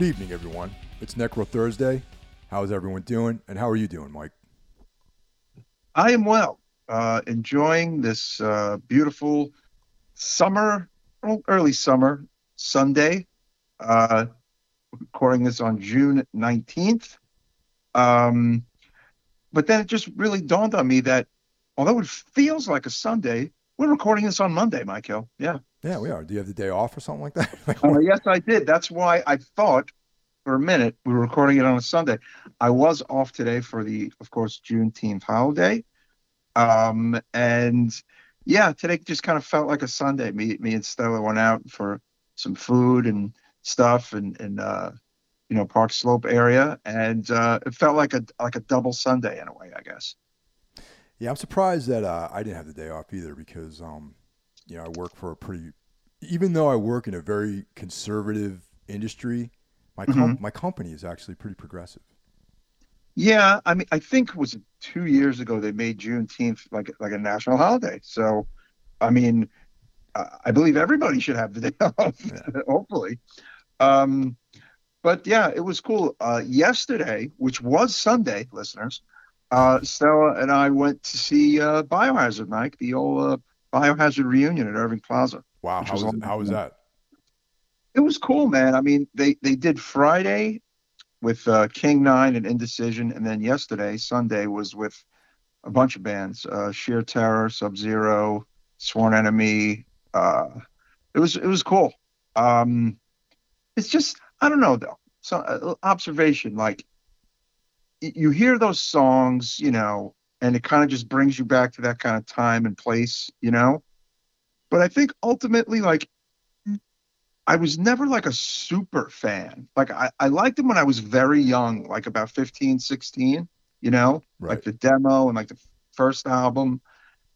Good evening, everyone. It's Necro Thursday. How's everyone doing? And how are you doing, Mike? I am well. Uh, enjoying this uh, beautiful summer, early summer Sunday. Uh, recording this on June 19th. Um, but then it just really dawned on me that although it feels like a Sunday, we're recording this on Monday, Michael. Yeah. Yeah, we are. Do you have the day off or something like that? uh, yes, I did. That's why I thought for a minute we were recording it on a Sunday. I was off today for the, of course, Juneteenth holiday. Um, and yeah, today just kind of felt like a Sunday. Me, me and Stella went out for some food and stuff, and and uh, you know Park Slope area, and uh, it felt like a like a double Sunday in a way, I guess. Yeah, I'm surprised that uh, I didn't have the day off either because um, you know I work for a pretty, even though I work in a very conservative industry, my com- mm-hmm. my company is actually pretty progressive. Yeah, I mean, I think it was two years ago they made Juneteenth like like a national holiday. So, I mean, I believe everybody should have the day off. Yeah. hopefully, um, but yeah, it was cool. Uh, yesterday, which was Sunday, listeners, uh, Stella and I went to see uh, Biohazard, Mike, the old uh, Biohazard reunion at Irving Plaza. Wow, how was, was how was that? It was cool, man. I mean, they they did Friday with uh, King Nine and Indecision, and then yesterday, Sunday, was with a bunch of bands: uh, Sheer Terror, Sub Zero, Sworn Enemy. Uh, it was it was cool. Um, it's just I don't know though. So uh, observation, like you hear those songs, you know, and it kind of just brings you back to that kind of time and place, you know. But I think ultimately, like I was never like a super fan. Like I, I liked them when I was very young, like about 15, 16, you know, right. like the demo and like the first album.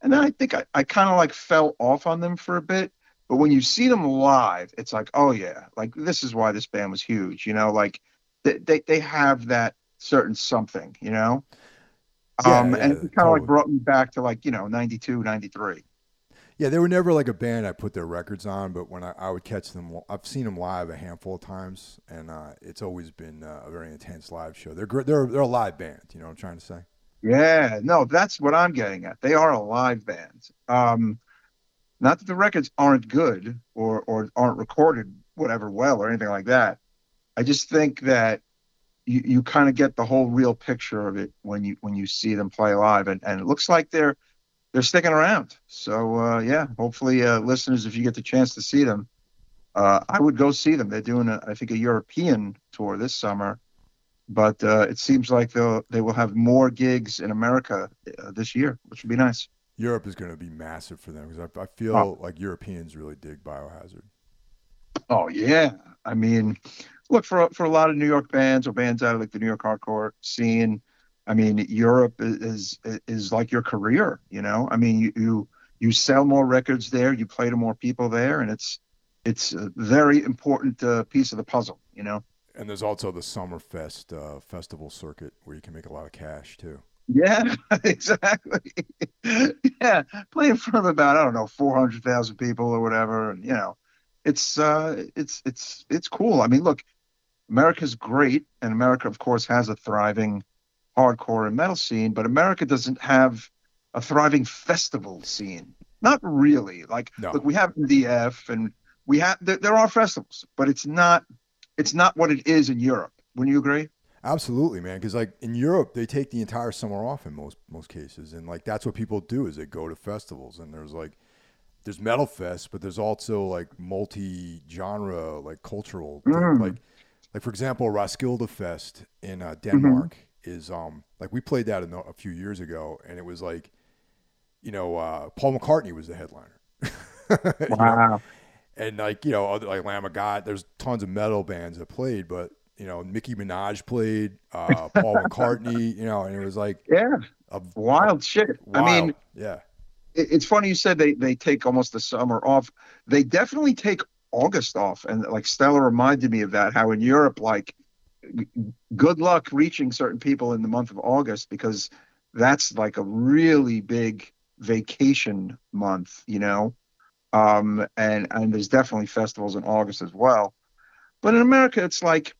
And then I think I, I kind of like fell off on them for a bit. But when you see them live, it's like, oh yeah, like this is why this band was huge, you know, like they, they, they have that certain something, you know? Yeah, um, yeah, and it kind of totally. like brought me back to like, you know, 92, 93. Yeah, they were never like a band I put their records on, but when I, I would catch them, I've seen them live a handful of times, and uh, it's always been uh, a very intense live show. They're they're they're a live band. You know what I'm trying to say? Yeah, no, that's what I'm getting at. They are a live band. Um, not that the records aren't good or or aren't recorded whatever well or anything like that. I just think that you, you kind of get the whole real picture of it when you when you see them play live, and, and it looks like they're they're sticking around. So uh, yeah, hopefully, uh, listeners, if you get the chance to see them, uh, I would go see them. They're doing, a, I think, a European tour this summer, but uh, it seems like they'll they will have more gigs in America uh, this year, which would be nice. Europe is going to be massive for them because I, I, feel oh. like Europeans really dig Biohazard. Oh yeah, I mean, look for for a lot of New York bands or bands out of like the New York hardcore scene I mean, Europe is is like your career. You know, I mean, you you, you sell more records there, you play to more people there, and it's it's a very important uh, piece of the puzzle. You know. And there's also the Summerfest uh, festival circuit where you can make a lot of cash too. Yeah, exactly. yeah, play in front of about I don't know four hundred thousand people or whatever, and you know, it's uh, it's it's it's cool. I mean, look, America's great, and America, of course, has a thriving hardcore and metal scene, but America doesn't have a thriving festival scene. Not really. Like, no. look, we have MDF and we have there, there are festivals, but it's not it's not what it is in Europe. Wouldn't you agree? Absolutely, man. Because like in Europe, they take the entire summer off in most most cases, and like that's what people do is they go to festivals, and there's like there's metal fest, but there's also like multi genre, like cultural, mm. like like for example, Roskilde Fest in uh, Denmark. Mm-hmm is um like we played that a, a few years ago, and it was like, you know, uh, Paul McCartney was the headliner. wow. Know? And like you know, other, like Lamb of God, there's tons of metal bands that played, but you know, Nicki Minaj played, uh, Paul McCartney, you know, and it was like yeah, a, wild a, shit. Wild, I mean, yeah. it's funny you said they they take almost the summer off. They definitely take August off, and like Stella reminded me of that. How in Europe, like good luck reaching certain people in the month of August because that's like a really big vacation month, you know. Um, and and there's definitely festivals in August as well. But in America, it's like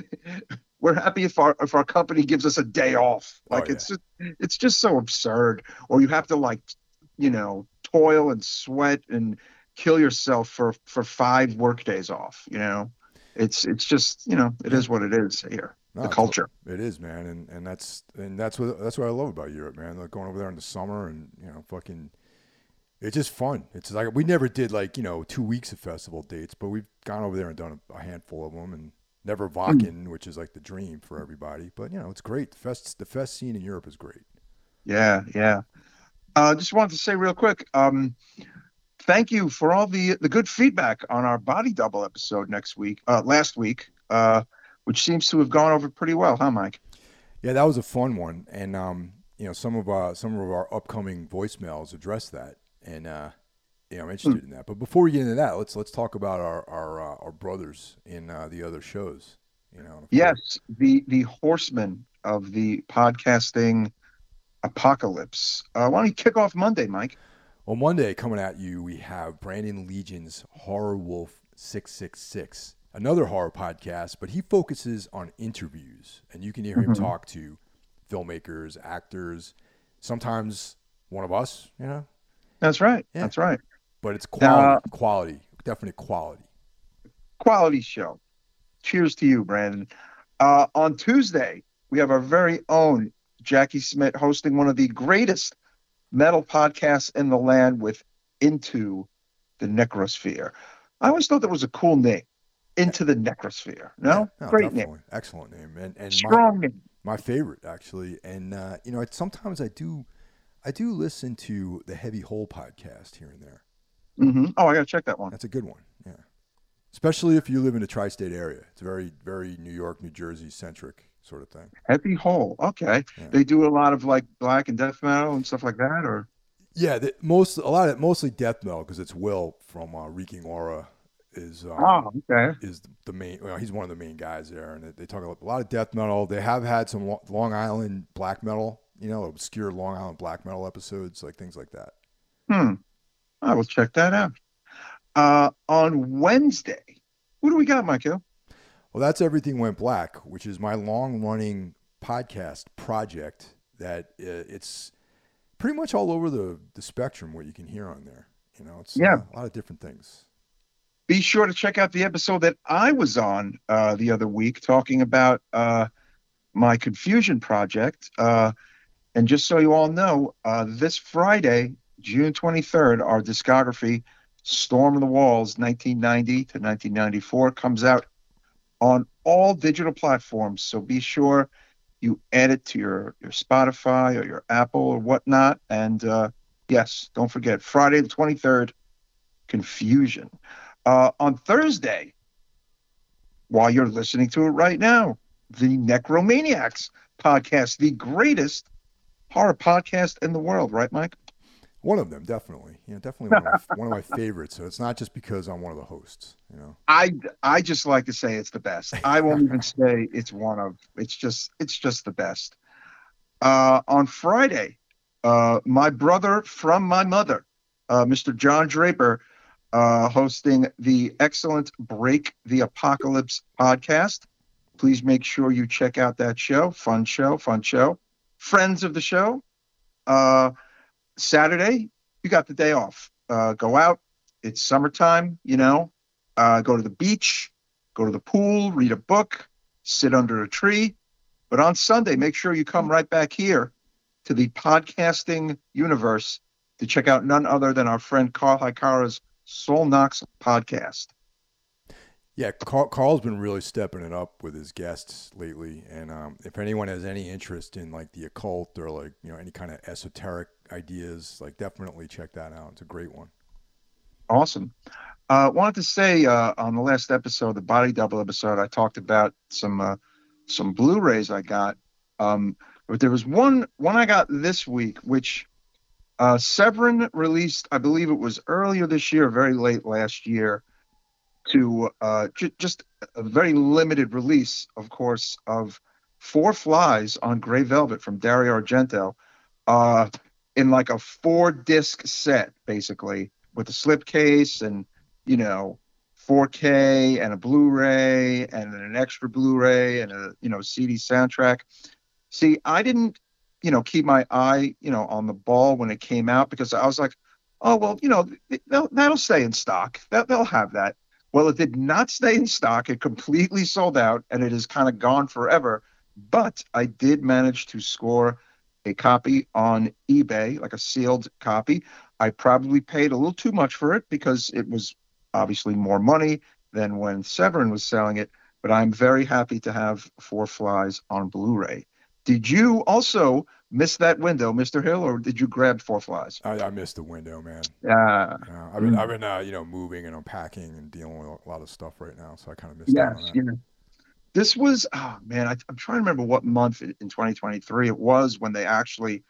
we're happy if our if our company gives us a day off. Oh, Like yeah. it's just it's just so absurd. Or you have to like, you know, toil and sweat and kill yourself for for five work days off. You know, it's it's just you know it is what it is here. No, the culture. It is, man, and and that's and that's what that's what I love about Europe, man. Like going over there in the summer and you know, fucking, it's just fun. It's like we never did like you know two weeks of festival dates, but we've gone over there and done a, a handful of them, and never Wacken, which is like the dream for everybody. But you know, it's great. The fest the fest scene in Europe is great. Yeah, yeah. Uh, just wanted to say real quick, um, thank you for all the the good feedback on our body double episode next week, uh, last week, uh, which seems to have gone over pretty well, huh, Mike? Yeah, that was a fun one, and um, you know, some of our some of our upcoming voicemails address that, and uh, know, I'm interested in that. But before we get into that, let's let's talk about our our uh, our brothers in uh, the other shows. You know, Yes, the the horsemen of the podcasting apocalypse. Uh, why don't you kick off Monday, Mike? Well, Monday coming at you, we have Brandon Legion's Horror Wolf 666, another horror podcast, but he focuses on interviews. And you can hear him Mhm. talk to filmmakers, actors, sometimes one of us, you know, That's right. Yeah. That's right. but it's quality, Uh, quality, definite quality. Quality show. Cheers to you, Brandon. Uh, on Tuesday, we have our very own Jackie Smith hosting one of the greatest metal podcasts in the land with Into the Necrosphere. I always thought that was a cool name. Into the Necrosphere. No? Yeah, Great name. Excellent name. And, and my, Strong name. my favorite actually. And, uh, you know, sometimes I do, I do listen to the Heavy Hole podcast here and there. hmm Oh, I got to check that one. That's a good one. Yeah. Especially if you live in a tri state area. It's very, very New York, New Jersey centric sort of thing. Heavy Hole. Okay. Yeah. They do a lot of like black and death metal and stuff like that, or Yeah. The, most, a lot of, mostly death metal because it's Will from uh, Reeking Aura is, um, oh, okay. is the main, well, he's one of the main guys there. And they, they talk about a lot of death metal. They have had some Lo- Long Island black metal, you know, obscure Long Island black metal episodes, like things like that. Hmm. I will check that out. Uh, on Wednesday, what do we got, Michael? Well, that's Everything Went Black, which is my long running podcast project that uh, it's pretty much all over the, the spectrum what you can hear on there. You know, it's uh, Yeah. a lot of different things. Be sure to check out the episode that I was on uh, the other week talking about uh, my confusion project. Uh, and just so you all know, uh, this Friday, June 23rd, our discography, Storm of the Walls, 1990 to 1994, comes out on all digital platforms. So be sure you add it to your, your Spotify or your Apple or whatnot. And uh, yes, don't forget, Friday the 23rd, Confusion. Uh, on Thursday, while you're listening to it right now, the Necromaniacs podcast, the greatest horror podcast in the world, right, Mike? One of them, definitely. You know, definitely one of, my, one of my favorites. So it's not just because I'm one of the hosts, you know. I I just like to say it's the best. I won't even say it's one of. It's just it's just the best. Uh, on Friday, uh, my brother from my mother, uh, Mr. John Draper, uh, hosting the excellent Break the Apocalypse podcast. Please make sure you check out that show. Fun show, fun show. Friends of the show. Saturday, you got the day off. Uh, go out. It's summertime, you know. Uh, go to the beach, go to the pool, read a book, sit under a tree. But on Sunday, make sure you come right back here to the podcasting universe to check out none other than our friend Carl Hikara's Soul Knox podcast. Yeah, Carl, Carl's been really stepping it up with his guests lately, and um, if anyone has any interest in like the occult or like you know any kind of esoteric ideas, like definitely check that out. It's a great one. Awesome. Uh, wanted to say uh, on the last episode, the body double episode, I talked about some uh, some Blu-rays I got. Um, but there was one one I got this week, which uh, Severin released. I believe it was earlier this year, very late last year, to uh, ju- just a very limited release, of course, of Four Flies on Gray Velvet from Dario Argento, uh, in like a four disc set, basically with a slipcase and you know 4K and a Blu-ray and an extra Blu-ray and a you know CD soundtrack. See, I didn't you know keep my eye you know on the ball when it came out because I was like, oh well, you know that'll stay in stock. That they'll have that. Well, it did not stay in stock. It completely sold out and it is kind of gone forever. But I did manage to score a copy on eBay, like a sealed copy. I probably paid a little too much for it because it was obviously more money than when Severin was selling it. But I'm very happy to have Four Flies on Blu-ray. Did you also miss that window, Mr. Hill, or did you grab Four Flies? I, I missed the window, man. Yeah. Uh, I've been, I've been, uh, you know, moving and unpacking and dealing with a lot of stuff right now, so I kind of missed yes, that. Yeah. This was, oh man, I, I'm trying to remember what month in 2023 it was when they actually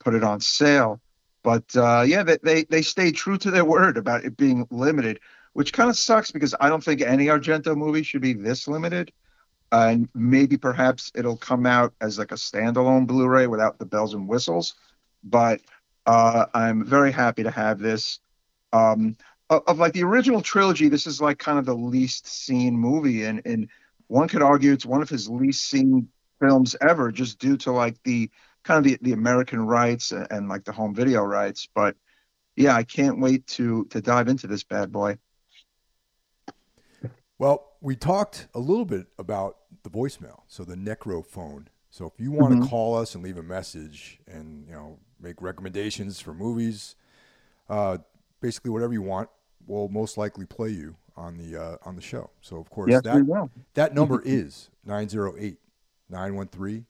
put it on sale. But uh, yeah, they, they they stayed true to their word about it being limited, which kind of sucks because I don't think any Argento movie should be this limited. And maybe perhaps it'll come out as like a standalone Blu-ray without the bells and whistles. But uh, I'm very happy to have this. Um, of, of, like the original trilogy, this is like kind of the least seen movie, and and one could argue it's one of his least seen films ever, just due to like the kind of the, the American rights and, and like the home video rights. But yeah, I can't wait to to dive into this bad boy. Well, we talked a little bit about the voicemail, so the Necrophone. So if you want mm-hmm. to call us and leave a message and you know make recommendations for movies, uh, basically whatever you want, we'll most likely play you on the uh, on the show. So of course yes, that that number is 908 913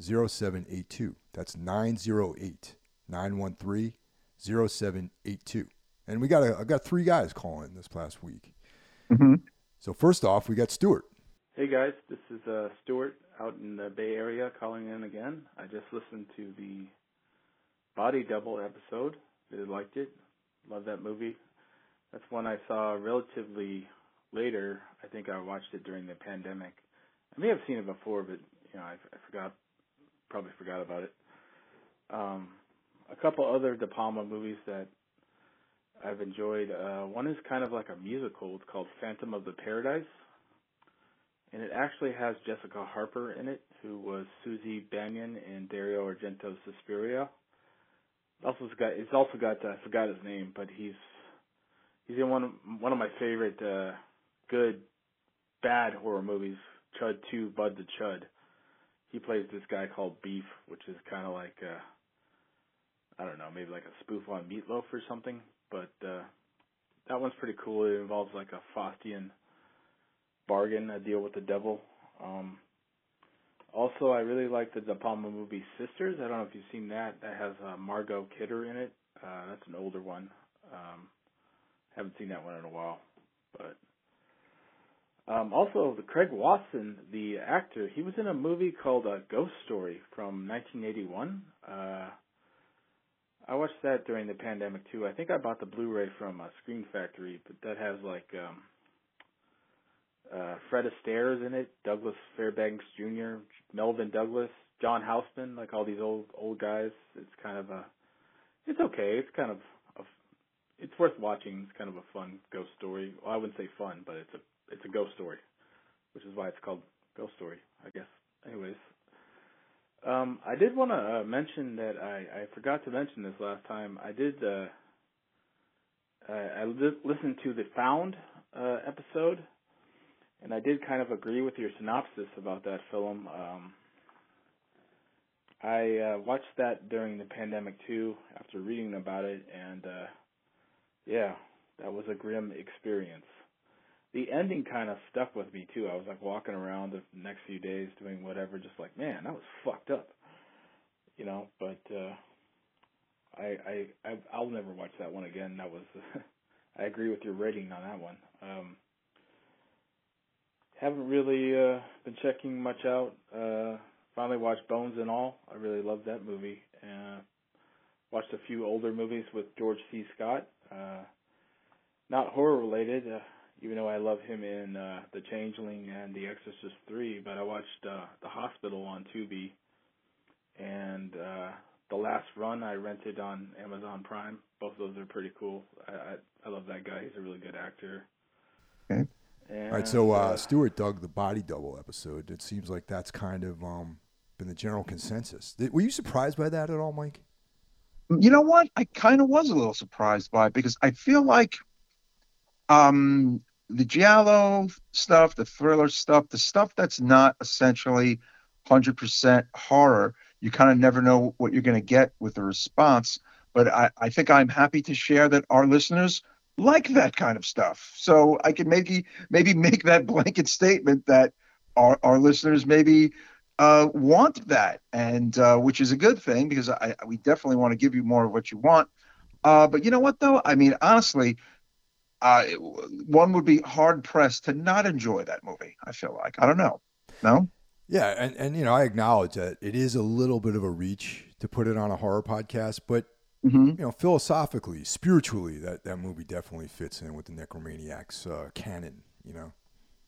0782. That's 908 913 0782. And we got a, I got three guys calling this past week. Mm-hmm. So first off, we got Stuart. Hey guys, this is uh, Stuart out in the Bay Area calling in again. I just listened to the Body Double episode. Really liked it. Love that movie. That's one I saw relatively later. I think I watched it during the pandemic. I may have seen it before, but you know I, I forgot, probably forgot about it. Um, a couple other De Palma movies that I've enjoyed. Uh, one is kind of like a musical. It's called Phantom of the Paradise, and it actually has Jessica Harper in it, who was Suzy Bannion in Dario Argento's Suspiria. Also, got it's also got uh, I forgot his name, but he's he's in one of, one of my favorite uh, good bad horror movies, Chud Two, Bud the Chud. He plays this guy called Beef, which is kind of like uh, I don't know, maybe like a spoof on Meatloaf or something but uh, that one's pretty cool. It involves like a Faustian bargain, a deal with the devil. Um, also, I really like the De Palma movie Sisters. I don't know if you've seen that. That has uh, Margot Kidder in it. Uh, that's an older one. Um, haven't seen that one in a while, but um, also the Craig Wasson, the actor, he was in a movie called uh, Ghost Story from 1981. Uh, I watched that during the pandemic too. I think I bought the Blu-ray from uh, Scream Factory, but that has like um uh Fred Astaire in it, Douglas Fairbanks Jr., Melvyn Douglas, John Houseman, like all these old old guys. It's kind of a it's okay. It's kind of it's worth watching. It's kind of a fun ghost story. Well, I wouldn't say fun, but it's a it's a ghost story, which is why it's called Ghost Story, I guess. Anyways, um, I did want to uh, mention that I, I forgot to mention this last time. I did uh, I, I li- listened to the Found uh, episode, and I did kind of agree with your synopsis about that film. Um, I uh, watched that during the pandemic too, after reading about it, and uh, yeah, that was a grim experience the ending kind of stuck with me too. I was like walking around the next few days doing whatever, just like, man, that was fucked up, you know. But uh, I I I'll never watch that one again. That was I agree with your rating on that one. Um, haven't really uh, been checking much out. Uh, finally watched Bones and All. I really loved that movie. Uh, watched a few older movies with George C. Scott. Uh, not horror related. Uh, even though I love him in uh, The Changeling and The Exorcist 3, but I watched uh, The Hospital on Tubi and uh, The Last Run I rented on Amazon Prime. Both of those are pretty cool. I, I, I love that guy. He's a really good actor. Okay. And, All right, so uh, uh, Stuart dug the body double episode. It seems like that's kind of um, been the general consensus. Were you surprised by that at all, Mike? You know what? I kind of was a little surprised by it because I feel like um, the Giallo stuff, the thriller stuff, the stuff that's not essentially 100% horror, you kind of never know what you're going to get with the response. But I, I think I'm happy to share that our listeners like that kind of stuff. So I can maybe maybe make that blanket statement that our, our listeners maybe uh, want that, and uh, which is a good thing because I, we definitely want to give you more of what you want. Uh, but you know what, though? I mean, honestly, uh, one would be hard pressed to not enjoy that movie. I feel like I don't know. No. Yeah, and, and you know, I acknowledge that it is a little bit of a reach to put it on a horror podcast, but hmm you know, philosophically, spiritually, that, that movie definitely fits in with the Necromaniacs uh, canon. You know,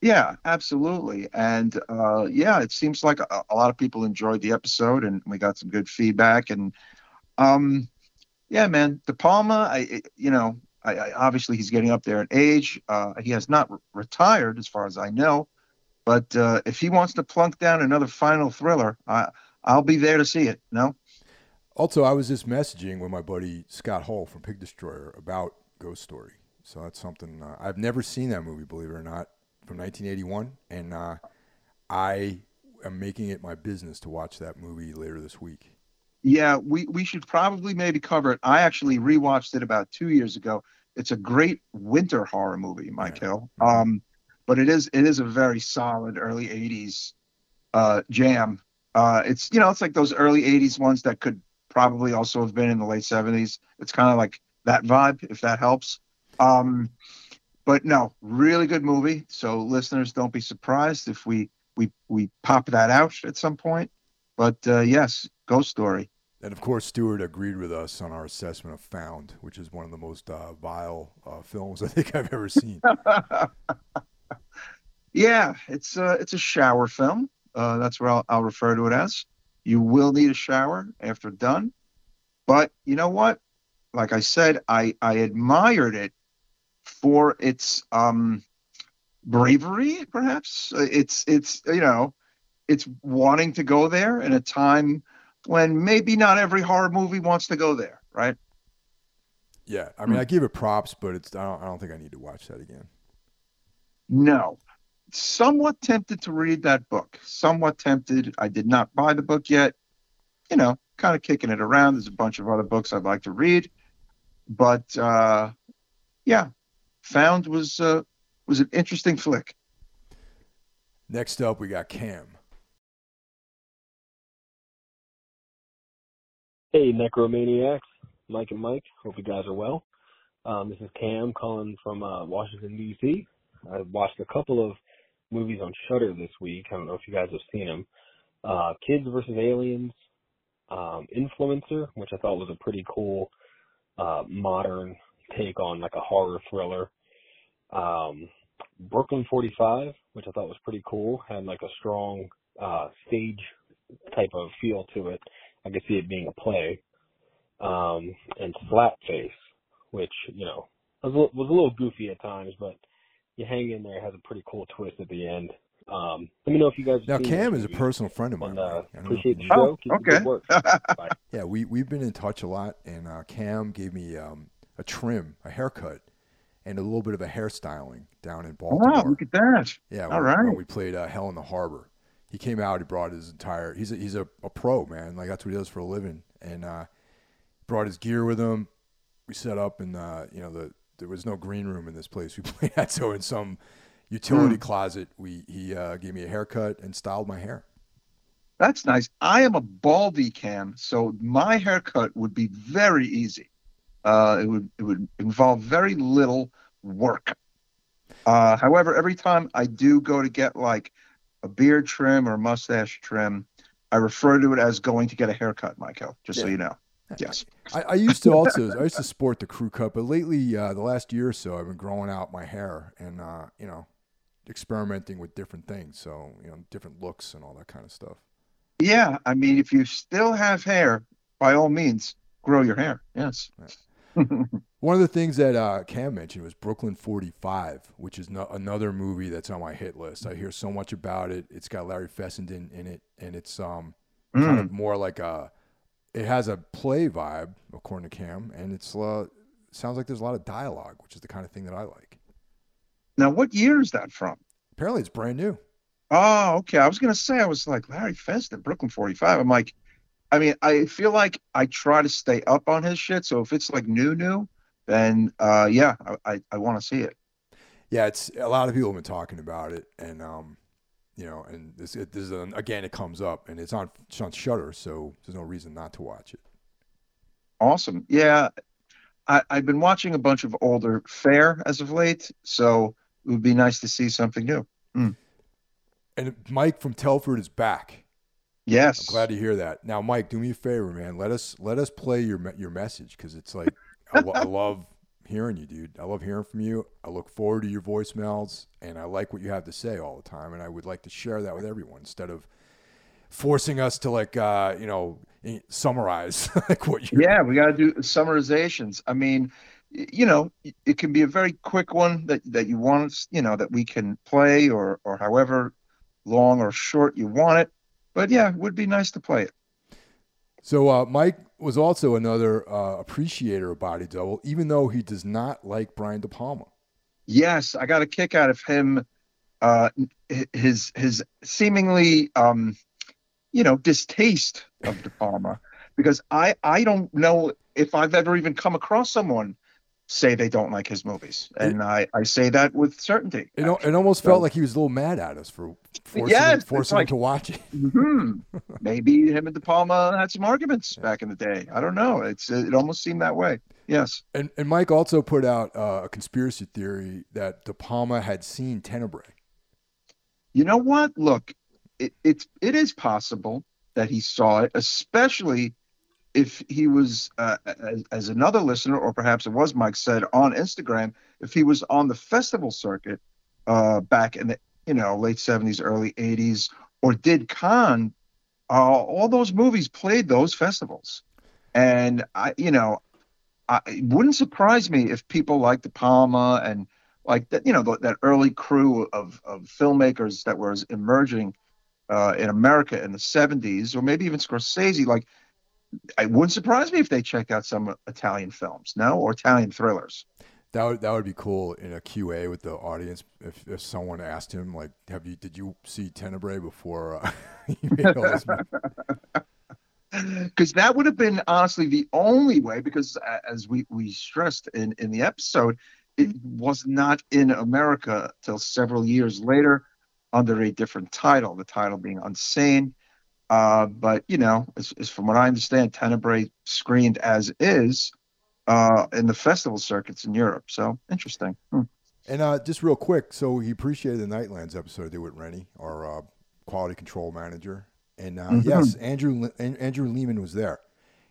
Yeah, absolutely. And uh, yeah, it seems like a, a lot of people enjoyed the episode, and we got some good feedback. And um, yeah, man, De Palma, I you know, I, I obviously he's getting up there in age. Uh, he has not re- retired, as far as I know. But uh, if he wants to plunk down another final thriller, I, I'll be there to see it. No. Also, I was just messaging with my buddy Scott Hull from Pig Destroyer about Ghost Story. So that's something uh, I've never seen that movie, believe it or not, from 1981, and uh, I am making it my business to watch that movie later this week. Yeah, we, we should probably maybe cover it. I actually rewatched it about two years ago. It's a great winter horror movie, Michael. Yeah. Um, but it is it is a very solid early '80s uh, jam. Uh, it's you know it's like those early '80s ones that could probably also have been in the late '70s. It's kind of like that vibe, if that helps. Um, but no, really good movie. So listeners, don't be surprised if we we we pop that out at some point. But uh, yes, Ghost Story. And of course, Stuart agreed with us on our assessment of Found, which is one of the most uh, vile uh, films I think I've ever seen. yeah, it's uh, it's a shower film. Uh, that's what I'll, I'll refer to it as. You will need a shower after done, but you know what? Like I said, I I admired it for its um, bravery, perhaps. It's it's you know, it's wanting to go there in a time when maybe not every horror movie wants to go there, right? yeah, I mean, I give it props, but it's I don't, I don't think I need to watch that again. No. Somewhat tempted to read that book. Somewhat tempted. I did not buy the book yet. You know, kind of kicking it around. There's a bunch of other books I'd like to read. But uh yeah, Found was uh was an interesting flick. Next up, we got Cam. Hey, Necromaniacs, Mike and Mike. Hope you guys are well. Um, this is Cam calling from uh, Washington D.C. I watched a couple of movies on Shudder this week. I don't know if you guys have seen them. Uh, Kids versus Aliens, um, Influencer, which I thought was a pretty cool uh, modern take on like a horror thriller. Um, Brooklyn 45, which I thought was pretty cool, had like a strong uh, stage type of feel to it. I could see it being a play. Um, and Slapface, which, you know, was a, li- was a little goofy at times, but you hang in there, it has a pretty cool twist at the end. Um, let me know if you guys Now, Cam those is a personal friend of mine. And, uh, I don't know if appreciate you the show. Keep up the okay. good work. Bye. Yeah, we we've been in touch a lot, and uh, Cam gave me um, a trim, a haircut, and a little bit of a hairstyling down in Baltimore. wow, look at that. Yeah, All when, right. when we played uh, Hell in the Harbor. He came out. He brought his entire. He's a, he's a, a pro man. Like that's what he does for a living. And uh, brought his gear with him. We set up, and uh, you know the there was no green room in this place we played at. So in some utility Hmm. closet, we he uh, gave me a haircut and styled my hair. That's nice. I am a baldy cam, so my haircut would be very easy. Uh, it would it would involve very little work. Uh, however, every time I do go to get like a beard trim or a mustache trim, I refer to it as going to get a haircut, Michael. Just so you know. Yes. I, I used to also I used to sport the crew cut, but lately uh, the last year or so I've been growing out my hair and uh, you know experimenting with different things. So you know different looks and all that kind of stuff. Yeah, I mean, if you still have hair, by all means, grow your hair. Yes. One of the things that uh, Cam mentioned was Brooklyn 45, which is no- another movie that's on my hit list. I hear so much about it. It's got Larry Fessenden in it, and it's um kind Mm. of more like a. It has a play vibe, according to Cam, and it's uh, sounds like there's a lot of dialogue, which is the kind of thing that I like. Now, what year is that from? Apparently, it's brand new. Oh, okay. I was gonna say I was like Larry Fessenden, Brooklyn 45. I'm like, I mean, I feel like I try to stay up on his shit. So if it's like new, new, then uh, yeah, I I, I want to see it. Yeah, it's a lot of people have been talking about it, and um, you know, and this, it, this is an, again, it comes up, and it's on it's on Shudder, so there's no reason not to watch it. Awesome. Yeah, I, I've been watching a bunch of older fare as of late, so it would be nice to see something new. And Mike from Telford is back. Yes. I'm glad to hear that. Now, Mike, do me a favor, man. Let us let us play your your message because it's like I, lo- I love hearing you, dude. I love hearing from you. I look forward to your voicemails, and I like what you have to say all the time. And I would like to share that with everyone instead of forcing us to like uh, you know summarize like what you. Yeah, we got to do summarizations. I mean, you know, it can be a very quick one that that you want, you know, that we can play or or however long or short you want it. But yeah, it would be nice to play it. So uh, Mike was also another uh, appreciator of Body Double, even though he does not like Brian De Palma. Yes, I got a kick out of him. Uh, his his seemingly um, you know, distaste of De Palma, because I I don't know if I've ever even come across someone say they don't like his movies, and I I say that with certainty. It, it almost So- felt like he was a little mad at us for forcing, Yes, him, forcing like- him to watch it. hmm Maybe him and De Palma had some arguments back in the day. I don't know. It's it almost seemed that way. Yes. And, and Mike also put out uh, a conspiracy theory that De Palma had seen Tenebrae. You know what? Look, it, it's it is possible that he saw it, especially if he was, uh, as, as another listener, or perhaps it was Mike said on Instagram, if he was on the festival circuit uh, back in the you know late seventies, early eighties, or did con, uh, all those movies played those festivals, and I, you know, I, it wouldn't surprise me if people like De Palma and like that, you know, th- that early crew of, of filmmakers that was emerging uh, in America in the 70s, or maybe even Scorsese, like, it wouldn't surprise me if they checked out some Italian films, no, or Italian thrillers. That would that would be cool in a QA with the audience if, if someone asked him like, "Have you did you see Tenebrae before uh, you made all this?" Because that would have been honestly the only way, because as we, we stressed in, in the episode, it was not in America till several years later under a different title, the title being Unsane. Uh, but, you know, as, as from what I understand, Tenebrae screened as is uh, in the festival circuits in Europe. So interesting. Hmm. And uh, just real quick, so he appreciated the Nightlands episode I did with Rennie, our uh, quality control manager. And uh, Mhm. yes, Andrew Le- Andrew Lehman was there,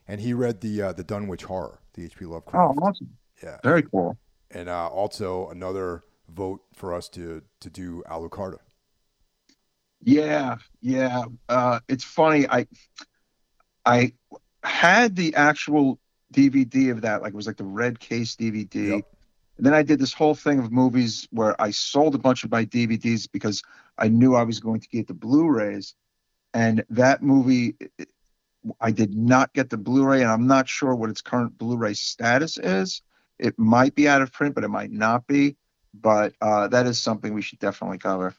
and he read the uh, the Dunwich Horror, the H.P. Lovecraft. Oh, awesome. Yeah, Very cool. and uh, also another vote for us to to do Alucarda. Yeah, yeah. Uh, it's funny. I I had the actual DVD of that, like it was like the red case DVD. Yep. And then I did this whole thing of movies where I sold a bunch of my DVDs because I knew I was going to get the Blu-rays. And that movie, I did not get the Blu-ray, and I'm not sure what its current Blu-ray status is. It might be out of print, but it might not be. But uh, that is something we should definitely cover.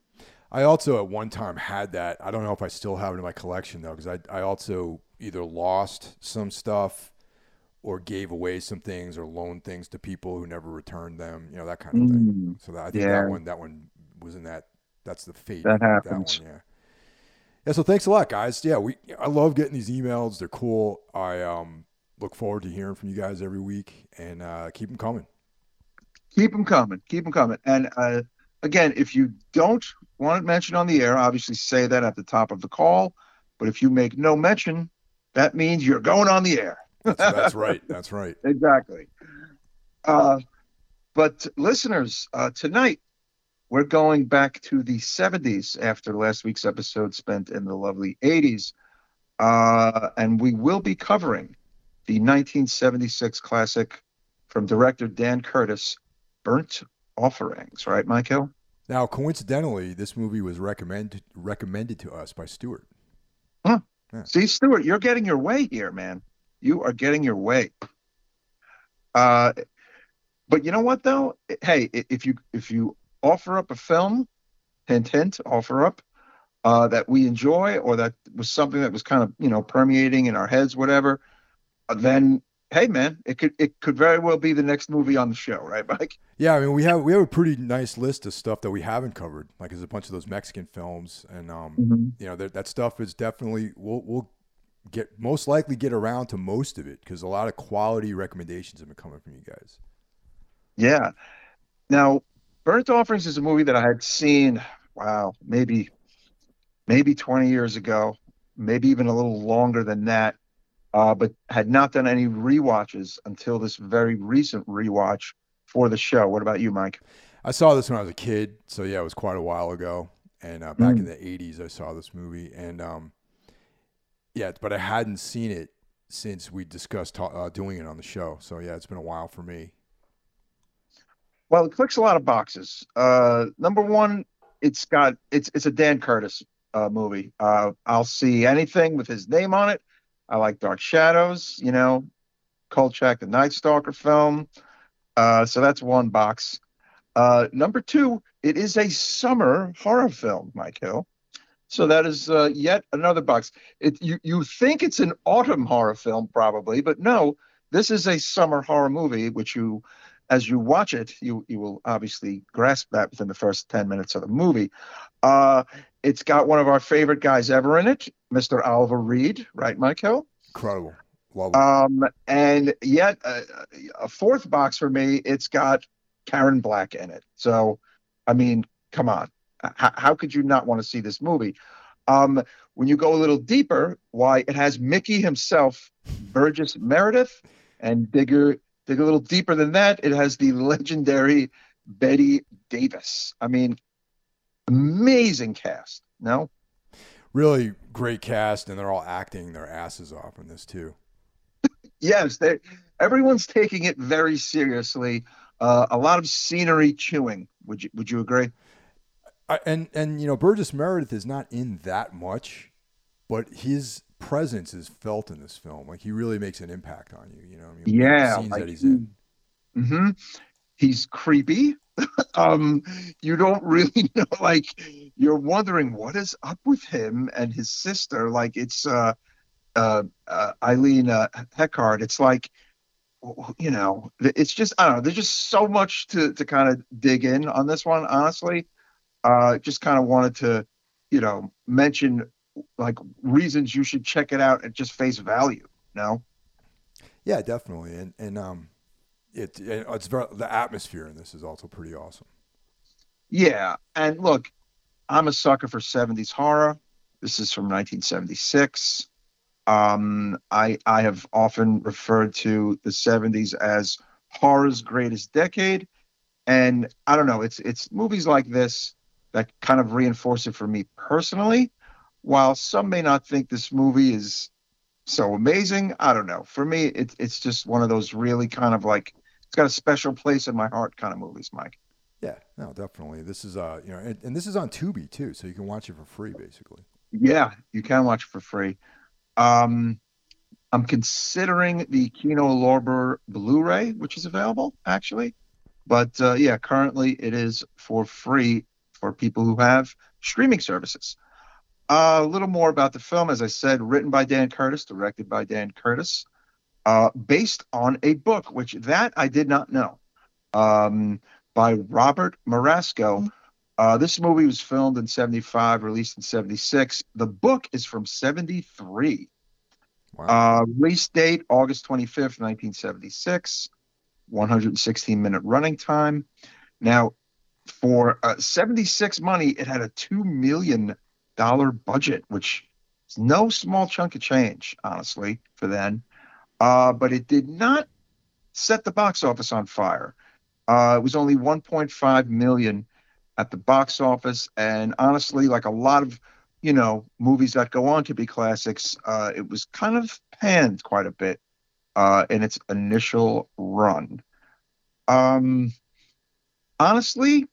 I also at one time had that. I don't know if I still have it in my collection though, because I I also either lost some stuff or gave away some things or loaned things to people who never returned them. You know that kind of thing. Mm. So that, I think Yeah. that one that one was in that. That's the fate. That happens. one, yeah. Yeah. So thanks a lot, guys. Yeah, we I love getting these emails. They're cool. I um look forward to hearing from you guys every week and uh, keep them coming. keep them coming keep them coming and uh, again if you don't want it mentioned on the air obviously say that at the top of the call but if you make no mention that means you're going on the air That's, that's right. That's right. exactly uh, but listeners uh, tonight we're going back to the 70s after last week's episode spent in the lovely 80s uh, and we will be covering the 1976 classic from director Dan Curtis, Burnt Offerings, right, Michael? Now, coincidentally, this movie was recommended recommended to us by Stuart. Huh. Yeah. See, Stuart, you're getting your way here, man. You are getting your way. Uh, but you know what though? Hey, if you if you offer up a film, hint hint, offer up uh, that we enjoy or that was something that was kind of you know permeating in our heads, whatever, uh, then hey man, it could it could very well be the next movie on the show, right, Mike? Yeah, I mean we have we have a pretty nice list of stuff that we haven't covered. Like there's a bunch of those Mexican films, and um, mm-hmm. you know that that stuff is definitely we'll we'll get most likely get around to most of it because a lot of quality recommendations have been coming from you guys. Yeah. Now, Burnt Offerings is a movie that I had seen. Wow, maybe maybe 20 years ago, maybe even a little longer than that uh, but had not done any re-watches until this very recent rewatch for the show. What about you, Mike? I saw this when I was a kid, so yeah, it was quite a while ago. And uh, back mm. in the '80s, I saw this movie, and um, yeah, but I hadn't seen it since we discussed uh, doing it on the show. So yeah, it's been a while for me. Well, it clicks a lot of boxes. Uh, number one, it's got it's it's a Dan Curtis uh, movie. Uh, I'll see anything with his name on it. I like Dark Shadows, you know, Kolchak, the Night Stalker film. Uh, so that's one box. Uh, number two, it is a summer horror film, Mike Hill. So that is uh, yet another box. It, you, you think it's an autumn horror film, probably, but no, this is a summer horror movie, which you, as you watch it, you, you will obviously grasp that within the first 10 minutes of the movie. Uh, it's got one of our favorite guys ever in it, Mr. Oliver Reed, right, Michael? Incredible. Love. Um, and yet uh, a fourth box for me, it's got Karen Black in it. So, I mean, come on. H- how could you not want to see this movie? Um, when you go a little deeper, why it has Mickey himself, Burgess Meredith, and digger dig a little deeper than that, it has the legendary Bette Davis. I mean, amazing cast. No, really great cast, and they're all acting their asses off in this too. yes, they everyone's taking it very seriously. Uh, a lot of scenery chewing. Would you Would you agree? I, and and you know Burgess Meredith is not in that much, but his presence is felt in this film. Like he really makes an impact on you. You know, I mean, yeah, scenes like, that he's in. Mm-hmm. He's creepy. um, you don't really know. Like you're wondering what is up with him and his sister. Like it's uh, uh, uh, Eileen uh, Heckart. It's like you know, it's just I don't know. There's just so much to to kind of dig in on this one. Honestly, uh, just kind of wanted to, you know, mention like reasons you should check it out at just face value. No. Yeah, definitely, and and um, it, it's very, the atmosphere in this is also pretty awesome. Yeah, and look, I'm a sucker for 70s horror. This is from 1976. Um, I I have often referred to the 70s as horror's greatest decade, and I don't know. It's it's movies like this that kind of reinforce it for me personally. While some may not think this movie is so amazing, I don't know. For me, it, it's just one of those really kind of like it's got a special place in my heart kind of movies, Mike. Yeah, no, definitely. This is uh, you know, and, and, this is on Tubi too, so you can watch it for free, basically. Yeah, you can watch it for free. Um, I'm considering the Kino Lorber Blu-ray, which is available actually, but uh, yeah, currently it is for free for people who have streaming services. Uh, a little more about the film, as I said, written by Dan Curtis, directed by Dan Curtis uh, based on a book, which that I did not know, um, by Robert Marasco. Uh, this movie was filmed in 75, released in 76. The book is from 73. Wow. Uh, release date August 25th, 1976. 116 minute running time. Now, for uh, 76 money, it had a $2 million budget, which is no small chunk of change, honestly, for then uh, but it did not set the box office on fire. Uh, it was only 1.5 million at the box office, and honestly, like a lot of you know movies that go on to be classics, uh, it was kind of panned quite a bit uh, in its initial run. Um, honestly,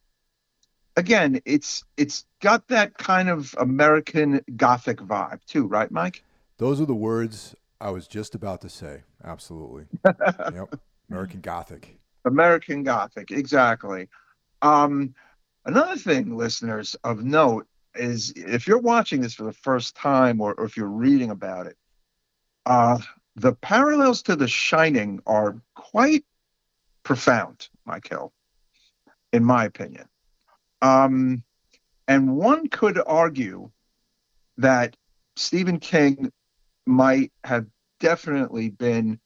again, it's it's got that kind of American Gothic vibe too, right, Mike? Those are the words I was just about to say. Absolutely. yep. American Gothic. American Gothic, exactly. Um, another thing, listeners of note, is if you're watching this for the first time or, or if you're reading about it, uh, the parallels to The Shining are quite profound, Michael, in my opinion. Um, and one could argue that Stephen King might have definitely been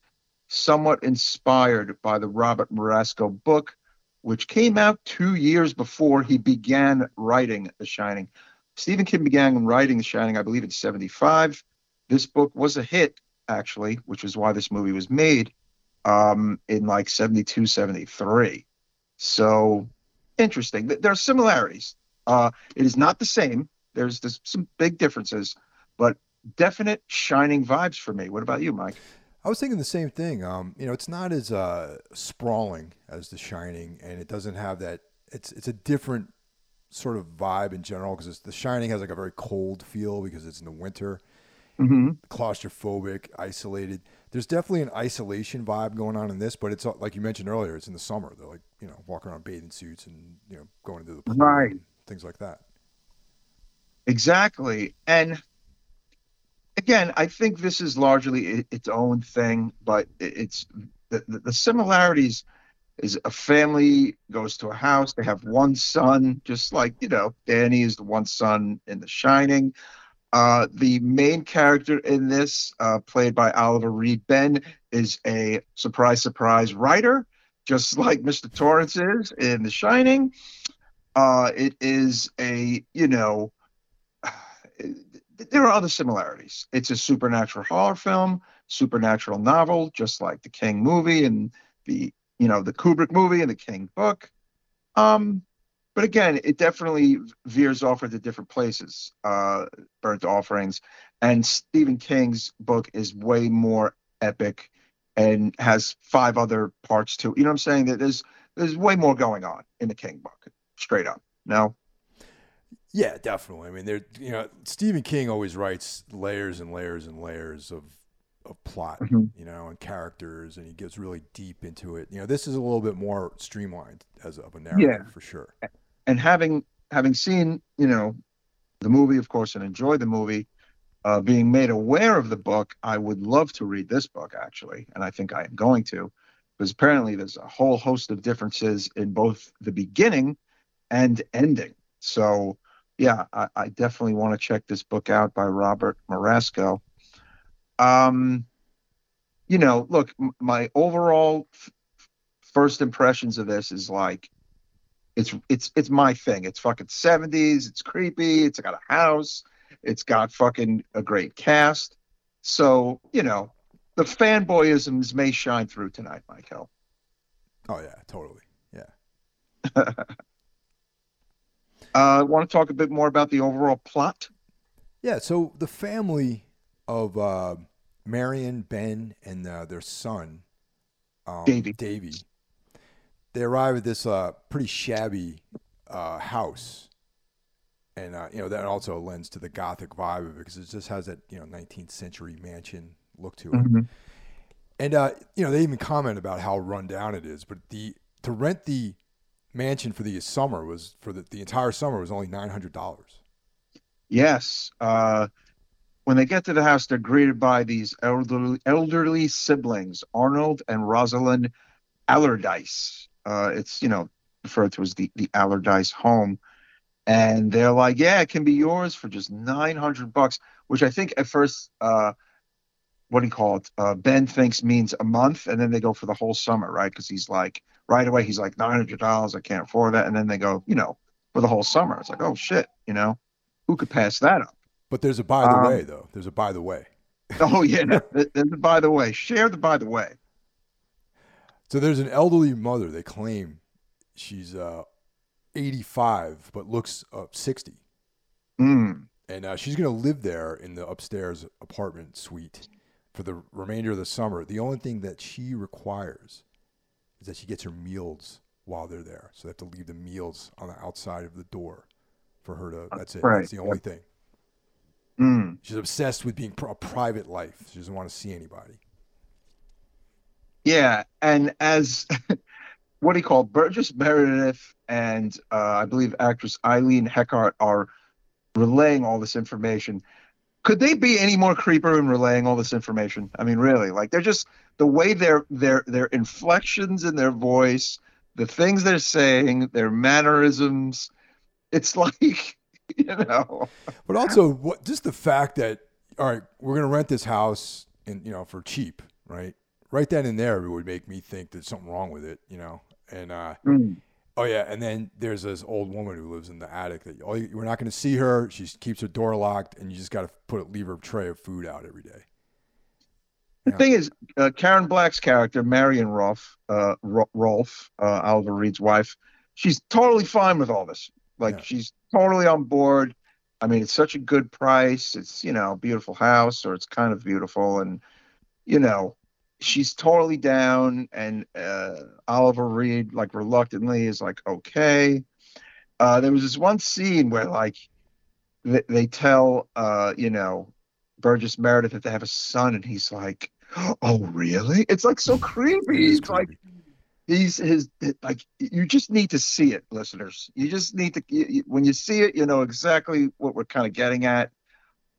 somewhat inspired by the Robert Marasco book, which came out two years before he began writing The Shining. Stephen King began writing The Shining, I believe, in 75. This book was a hit, actually, which is why this movie was made um, in like 72, 73. So interesting. There are similarities. Uh, it is not the same. There's, there's some big differences, but definite shining vibes for me. What about you, Mike? I was thinking the same thing. Um, you know, it's not as uh, sprawling as The Shining, and it doesn't have that. It's it's a different sort of vibe in general because The Shining has like a very cold feel because it's in the winter, mm-hmm. claustrophobic, isolated. There's definitely an isolation vibe going on in this, but it's like you mentioned earlier. It's in the summer. They're like you know walking around bathing suits and you know going into the pool right things like that. Exactly, and again, I think this is largely its own thing, but it's the, the similarities is a family goes to a house. They have one son, just like you know, Danny is the one son in The Shining. Uh, the main character in this, uh, played by Oliver Reed Ben, is a surprise, surprise writer, just like Mr. Torrance is in The Shining. Uh, it is a, you know, there are other similarities. It's a supernatural horror film, supernatural novel, just like the King movie and the, you know, the Kubrick movie and the King book. Um, but again, it definitely veers off into different places. Uh, Burnt Offerings, and Stephen King's book is way more epic and has five other parts to. it. You know what I'm saying? That there's there's way more going on in the King book, straight up. No. Yeah, definitely. I mean, there. You know, Stephen King always writes layers and layers and layers of of plot, mm-hmm. you know, and characters, and he gets really deep into it. You know, this is a little bit more streamlined as of a narrative, yeah. for sure and having having seen you know the movie, of course, and enjoyed the movie, uh, being made aware of the book, I would love to read this book actually, and I think I am going to, because apparently there's a whole host of differences in both the beginning and ending. So yeah, I, I definitely want to check this book out by Robert Marasco. Um, you know, look, m- my overall f- first impressions of this is like it's it's it's my thing. It's fucking seventies. It's creepy. It's got a house. It's got fucking a great cast. So you know, the fanboyisms may shine through tonight, Michael. Oh yeah, totally. Yeah. uh, want to talk a bit more about the overall plot? Yeah. So the family of uh, Marion, Ben, and uh, their son, um, Davy. Davy they arrive at this uh, pretty shabby uh, house, and uh, you know that also lends to the gothic vibe of it because it just has that you know 19th century mansion look to it. Mm-hmm. And uh, you know they even comment about how run down it is, but the to rent the mansion for the summer was for the, the entire summer was only nine hundred dollars. Yes. Uh, when they get to the house, they're greeted by these elderly, elderly siblings, Arnold and Rosalind Allardyce uh, it's you know referred to as the the Allardyce home, and they're like, yeah, it can be yours for just nine hundred bucks, which I think at first, uh, what do you call it? Uh, ben thinks means a month, and then they go for the whole summer, right? Because he's like, right away, he's like nine hundred dollars, I can't afford that, and then they go, you know, for the whole summer. It's like, oh shit, you know, who could pass that up? But there's a by the um, way, though. There's a by the way. oh yeah, there's a by the way. Share the by the way. So there's an elderly mother. They claim she's uh, 85 but looks uh, 60. Mm. And uh, she's going to live there in the upstairs apartment suite for the remainder of the summer. The only thing that she requires is that she gets her meals while they're there. So they have to leave the meals on the outside of the door for her to. That's it. Right. That's the only thing. Mm. She's obsessed with being a private life. She doesn't want to see anybody. Yeah, and as what do you call Burgess Meredith and uh, I believe actress Eileen Heckart are relaying all this information. Could they be any more creeper in relaying all this information? I mean, really, like they're just the way their their their inflections in their voice, the things they're saying, their mannerisms. It's like you know. But also, what just the fact that all right, we're gonna rent this house and you know for cheap, right? Right then and there, it would make me think there's something wrong with it, you know. And uh, Mm. oh yeah, and then there's this old woman who lives in the attic that oh, you- we're not gonna see her. She keeps her door locked, and you just gotta put leave her tray of food out every day. The Yeah. thing is, uh, Karen Black's character, Marion Rolfe, uh, Rolfe, uh, Oliver Reed's wife, she's totally fine with all this. Like Yeah. she's totally on board. I mean, it's such a good price. It's you know, a beautiful house, or it's kind of beautiful, and you know, she's totally down. And uh, Oliver Reed, like reluctantly, is like, okay. Uh, there was this one scene where like they, they tell, uh, you know, Burgess Meredith that they have a son, and he's like, "Oh, really?" It's like so creepy. It's like he's his like you just need to see it, listeners. You just need to you- when you see it, you know exactly what we're kind of getting at.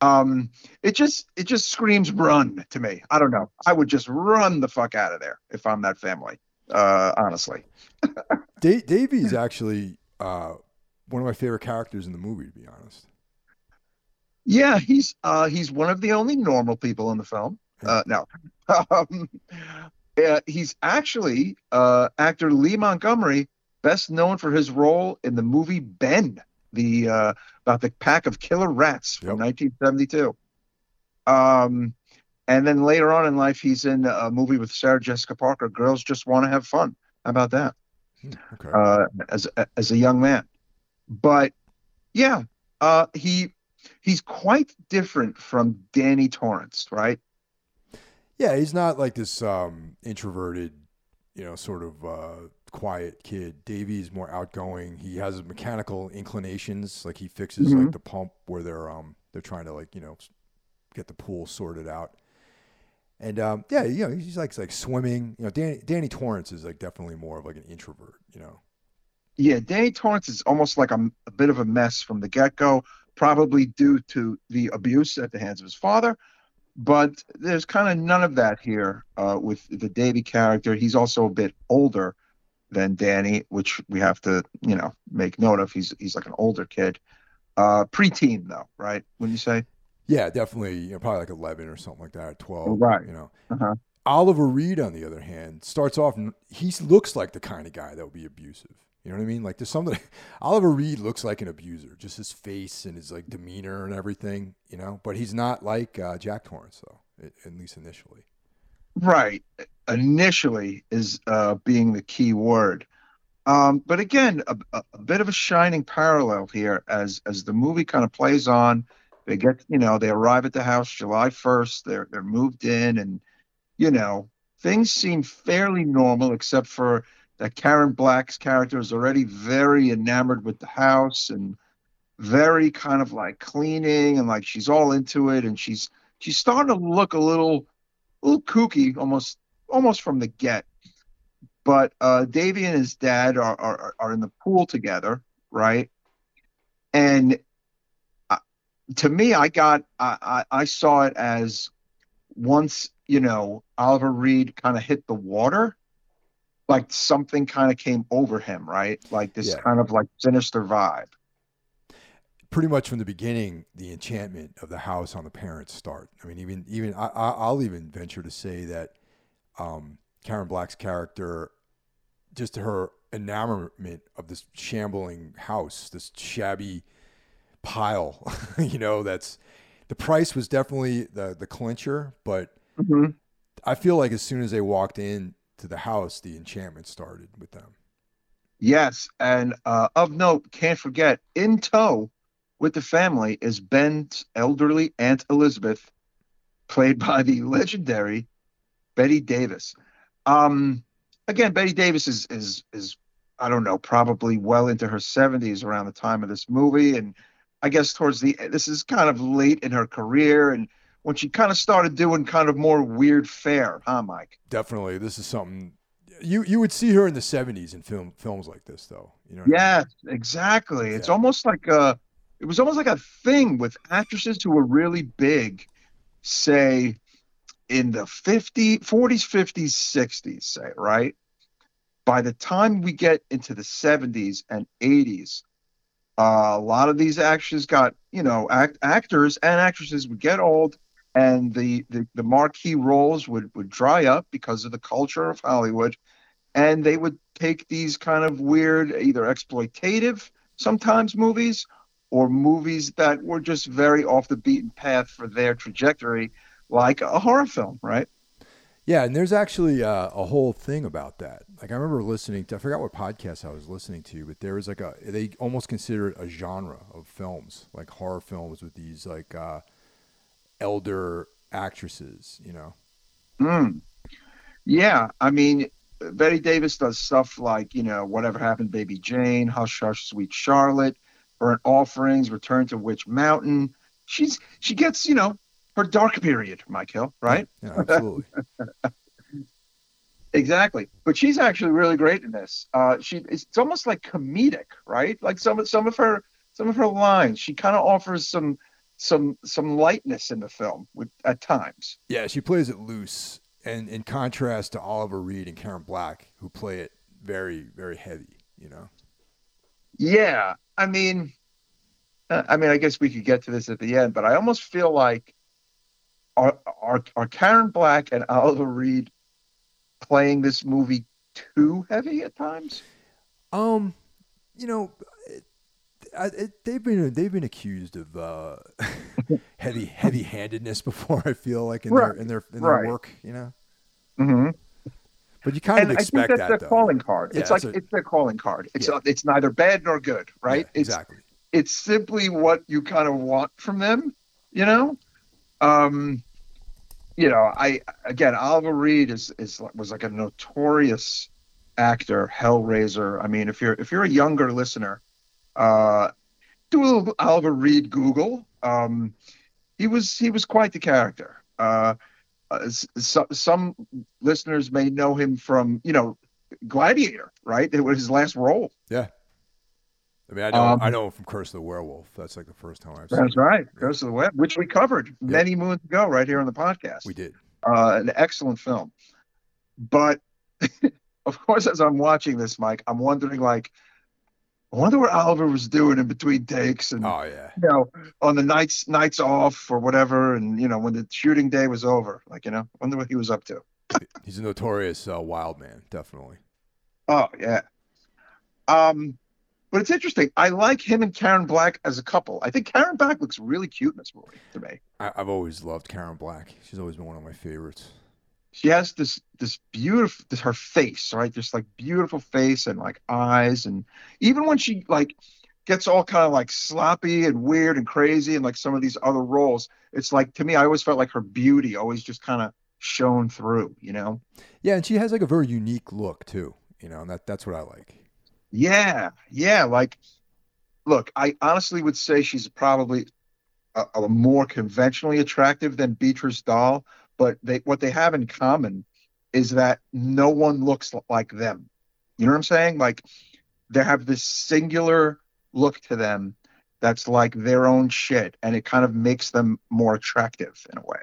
Um, it just it just screams run to me. I don't know. I would just run the fuck out of there if I'm that family. Uh, honestly. Da- Davey is actually uh, one of my favorite characters in the movie, to be honest. Yeah, he's uh he's one of the only normal people in the film. Uh no. Um, yeah, he's actually uh actor Lee Montgomery, best known for his role in the movie Ben, the uh about the pack of killer rats from Yep. 1972. Um and then later on in life he's in a movie with Sarah Jessica Parker, Girls Just Want to Have Fun. How about that? Hmm, Okay. uh, as as a young man. But yeah, uh, he he's quite different from Danny Torrance, right? Yeah, he's not like this um, introverted, you know, sort of uh, quiet kid. Davey's more outgoing. He has mechanical inclinations, like he fixes Mhm. like the pump where they're um they're trying to like you know get the pool sorted out. And um, yeah, you know, he's like like swimming. You know, Danny, Danny Torrance is like definitely more of like an introvert. You know, Yeah, Danny Torrance is almost like a, a bit of a mess from the get go, probably due to the abuse at the hands of his father. But there's kind of none of that here uh, with the Davy character. He's also a bit older than Danny, which we have to, you know, make note of. He's he's like an older kid, uh, preteen though, right? When you say, yeah, definitely. You know, probably like eleven or something like that, twelve. Right. You know. Uh-huh. Oliver Reed, on the other hand, starts off. He looks like the kind of guy that would be abusive. You know what I mean? Like there's something. Oliver Reed looks like an abuser, just his face and his like demeanor and everything. You know, but he's not like uh, Jack Torrance, though. At, at least initially. Right. Initially is uh, being the key word. Um, but again, a, a, bit of a shining parallel here as as the movie kind of plays on. They get, you know, they arrive at the house July 1st. They're they're moved in, and you know, things seem fairly normal, except for that Karen Black's character is already very enamored with the house and very kind of like cleaning and like she's all into it, and she's she's starting to look a little a little kooky almost almost from the get. But uh, Davy and his dad are, are are in the pool together, right? And uh, to me, I got I, I I saw it as once you know Oliver Reed kind of hit the water, like something kind of came over him, right? Like this Yeah. kind of like sinister vibe. Pretty much from the beginning, the enchantment of the house on the parents start. I mean, even even I, I- I'll even venture to say that um, Karen Black's character, just her enamorment of this shambling house, this shabby pile, you know, that's the price was definitely the the clincher, but I feel like as soon as they walked in to the house, the enchantment started with them. Yes, and uh, of note, can't forget, in tow with the family is Ben's elderly Aunt Elizabeth, played by the legendary Bette Davis. Um, again, Bette Davis is is is I don't know, probably well into her 70s around the time of this movie, and I guess towards the this is kind of late in her career, and when she kind of started doing kind of more weird fare, huh, Mike? Definitely, this is something you you would see her in the 70s in film films like this, though. You know. Yeah, I mean? exactly. Yeah. It's almost like a it was almost like a thing with actresses who were really big, say in the 50, 40s, 50s, 60s, say, right? By the time we get into the 70s and 80s, uh, a lot of these actors got, you know, act, actors and actresses would get old and the, the, the marquee roles would, would dry up because of the culture of Hollywood. And they would take these kind of weird, either exploitative sometimes movies or movies that were just very off the beaten path for their trajectory, like a horror film, right? Yeah, and there's actually uh, a whole thing about that. Like I remember listening to, I forgot what podcast I was listening to, but there was like a, they almost consider it a genre of films, like horror films with these like uh, elder actresses, you know? Mm. Yeah, I mean, Bette Davis does stuff like, you know, Whatever Happened, Baby Jane, Hush Hush, Sweet Charlotte burnt offerings, return to Witch Mountain. She's she gets you know her dark period, Michael, right? Yeah, absolutely. exactly, but she's actually really great in this. Uh, she it's almost like comedic, right? Like some of some of her some of her lines, she kind of offers some some some lightness in the film with, at times. Yeah, she plays it loose, and in contrast to Oliver Reed and Karen Black, who play it very very heavy. You know. Yeah, I mean, uh, I mean, I guess we could get to this at the end, but I almost feel like are are, are Karen Black and Oliver Reed playing this movie too heavy at times? Um, you know, I, it, they've been they've been accused of uh, heavy heavy handedness before. I feel like in right. their in their in their right. work, you know. Mm-hmm. But you kind and of expect I think that's that, their calling card. Yeah, it's like a, it's their calling card. It's yeah. it's neither bad nor good, right? Yeah, exactly. It's, it's simply what you kind of want from them, you know. Um, you know, I again, Oliver Reed is is was like a notorious actor, Hellraiser. I mean, if you're if you're a younger listener, uh, do a little Oliver Reed Google. Um, he was he was quite the character. Uh, uh, so, some listeners may know him from, you know, Gladiator, right? It was his last role. Yeah. I mean, I know, um, I know from Curse of the Werewolf. That's like the first time I've seen. That's right, Curse of the Werewolf, which we covered many moons ago, right here on the podcast. We did. Uh, an excellent film, but of course, as I'm watching this, Mike, I'm wondering, like, I wonder what Oliver was doing in between takes and oh yeah, you know, on the nights nights off or whatever, and you know when the shooting day was over, like you know, I wonder what he was up to. He's a notorious uh, wild man, definitely. Oh yeah. Um, but it's interesting. I like him and Karen Black as a couple. I think Karen Black looks really cute in this movie to me. I, I've always loved Karen Black. She's always been one of my favorites she has this this beautiful this, her face right just like beautiful face and like eyes and even when she like gets all kind of like sloppy and weird and crazy and like some of these other roles it's like to me i always felt like her beauty always just kind of shone through you know yeah and she has like a very unique look too you know and that that's what i like yeah yeah like look i honestly would say she's probably a, a more conventionally attractive than beatrice dalle but they what they have in common is that no one looks like them. You know what I'm saying? Like they have this singular look to them that's like their own shit, and it kind of makes them more attractive in a way.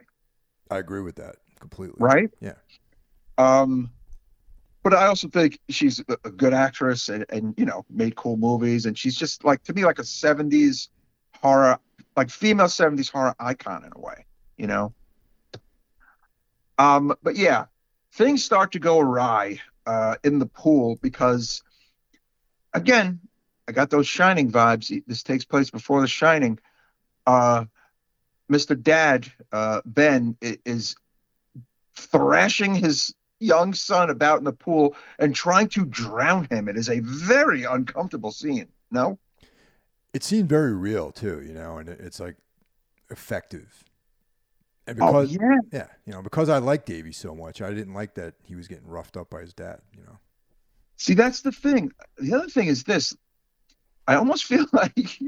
I agree with that completely. Right? Yeah. Um, but I also think she's a good actress and, and you know made cool movies, and she's just like to me like a '70s horror, like female '70s horror icon in a way. You know. Um, but yeah, things start to go awry uh, in the pool because, again, I got those Shining vibes. This takes place before The Shining. Uh, Mr. Dad, uh, Ben, is thrashing his young son about in the pool and trying to drown him. It is a very uncomfortable scene. No? It seemed very real, too, you know, and it's like effective And Oh because yeah, yeah, you know, because I like Davy so much, I didn't like that he was getting roughed up by his dad. You know. See, that's the thing. The other thing is this. I almost feel like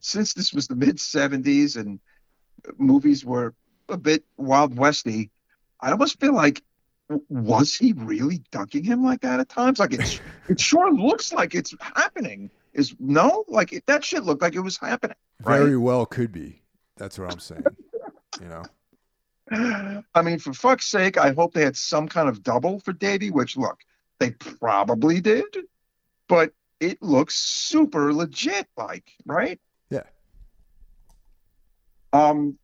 since this was the mid 70s and movies were a bit Wild Westy, I almost feel like was he really dunking him like that at times? Like it, it sure looks like it's happening. Is no, like it, that shit looked like it was happening. Very well could be. That's what I'm saying. you know. I mean, for fuck's sake, I hope they had some kind of double for Davy, which look, they probably did, but it looks super legit, like, right? Yeah. Um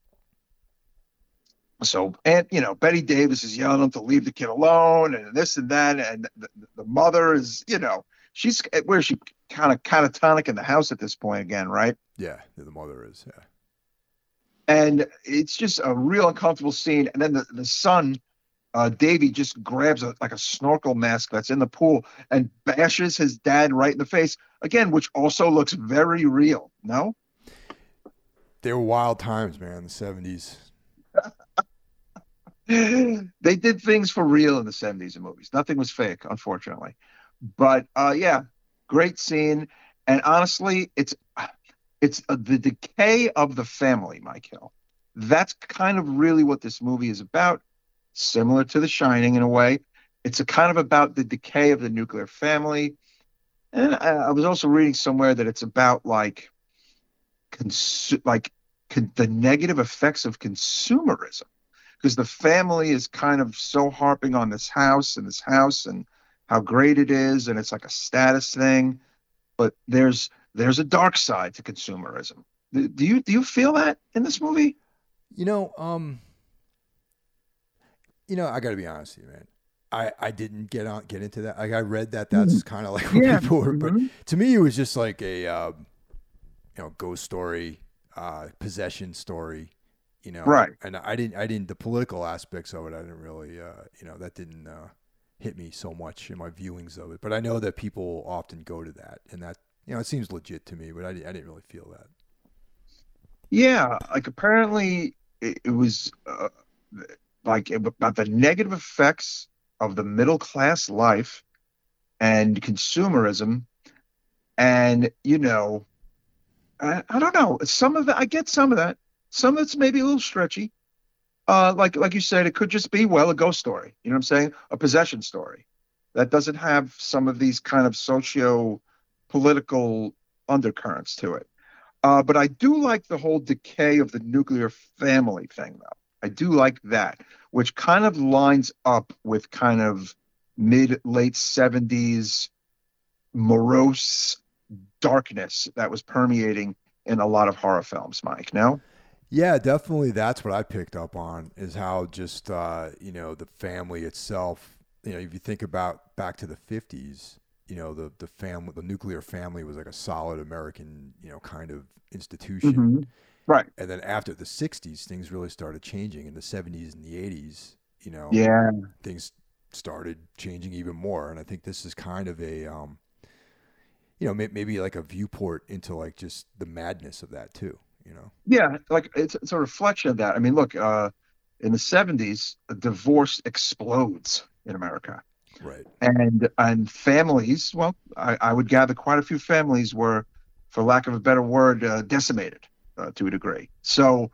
so and you know, Bette Davis is yelling him to leave the kid alone and this and that, and the, the mother is, you know, she's where she kind of kind of catatonic in the house at this point again, right? Yeah, the mother is. Yeah. and it's just a real uncomfortable scene. And then the, the son, uh, Davy, just grabs a, like a snorkel mask that's in the pool and bashes his dad right in the face again, which also looks very real. No, They were wild times, man. The seventies. they did things for real in the 70s in movies. Nothing was fake, unfortunately. But uh, yeah, great scene. And honestly, it's it's uh, the decay of the family, Mike Hill. That's kind of really what this movie is about. Similar to The Shining in a way. It's a kind of about the decay of the nuclear family. And I, I was also reading somewhere that it's about like, consu- like con- the negative effects of consumerism because the family is kind of so harping on this house and this house and how great it is and it's like a status thing but there's there's a dark side to consumerism do you do you feel that in this movie You know, um, you know, I got to be honest with you, man. I, I didn't get on get into that. Like I read that that's kind of like what Yeah. people were, but Mhm. to me it was just like a um, you know ghost story, uh, possession story, you know. Right. And I didn't I didn't the political aspects of it. I didn't really uh, you know that didn't uh, hit me so much in my viewings of it. But I know that people often go to that, and that you know it seems legit to me. But I, I didn't really feel that. yeah like apparently it, it was uh, like about the negative effects of the middle class life and consumerism and you know I, I don't know some of that i get some of that some of it's maybe a little stretchy uh like like you said it could just be well a ghost story you know what i'm saying a possession story that doesn't have some of these kind of socio political undercurrents to it uh, but I do like the whole decay of the nuclear family thing, though. I do like that, which kind of lines up with kind of mid late 70s morose darkness that was permeating in a lot of horror films, Mike. No? Yeah, definitely. That's what I picked up on is how just uh, you know the family itself. You know, if you think about back to the fifties, you know the the family, the nuclear family was like a solid American, you know, kind of institution. Mm-hmm. Right. And then after the '60s, things really started changing. In the '70s and the '80s, you know, Yeah. things started changing even more. And I think this is kind of a, um, you know, maybe like a viewport into like just the madness of that too. You know. Yeah. Like it's, it's a reflection of that. I mean, look, uh, in the 70s, divorce explodes in America. Right. and and families well I, I would gather quite a few families were for lack of a better word uh, decimated uh, to a degree so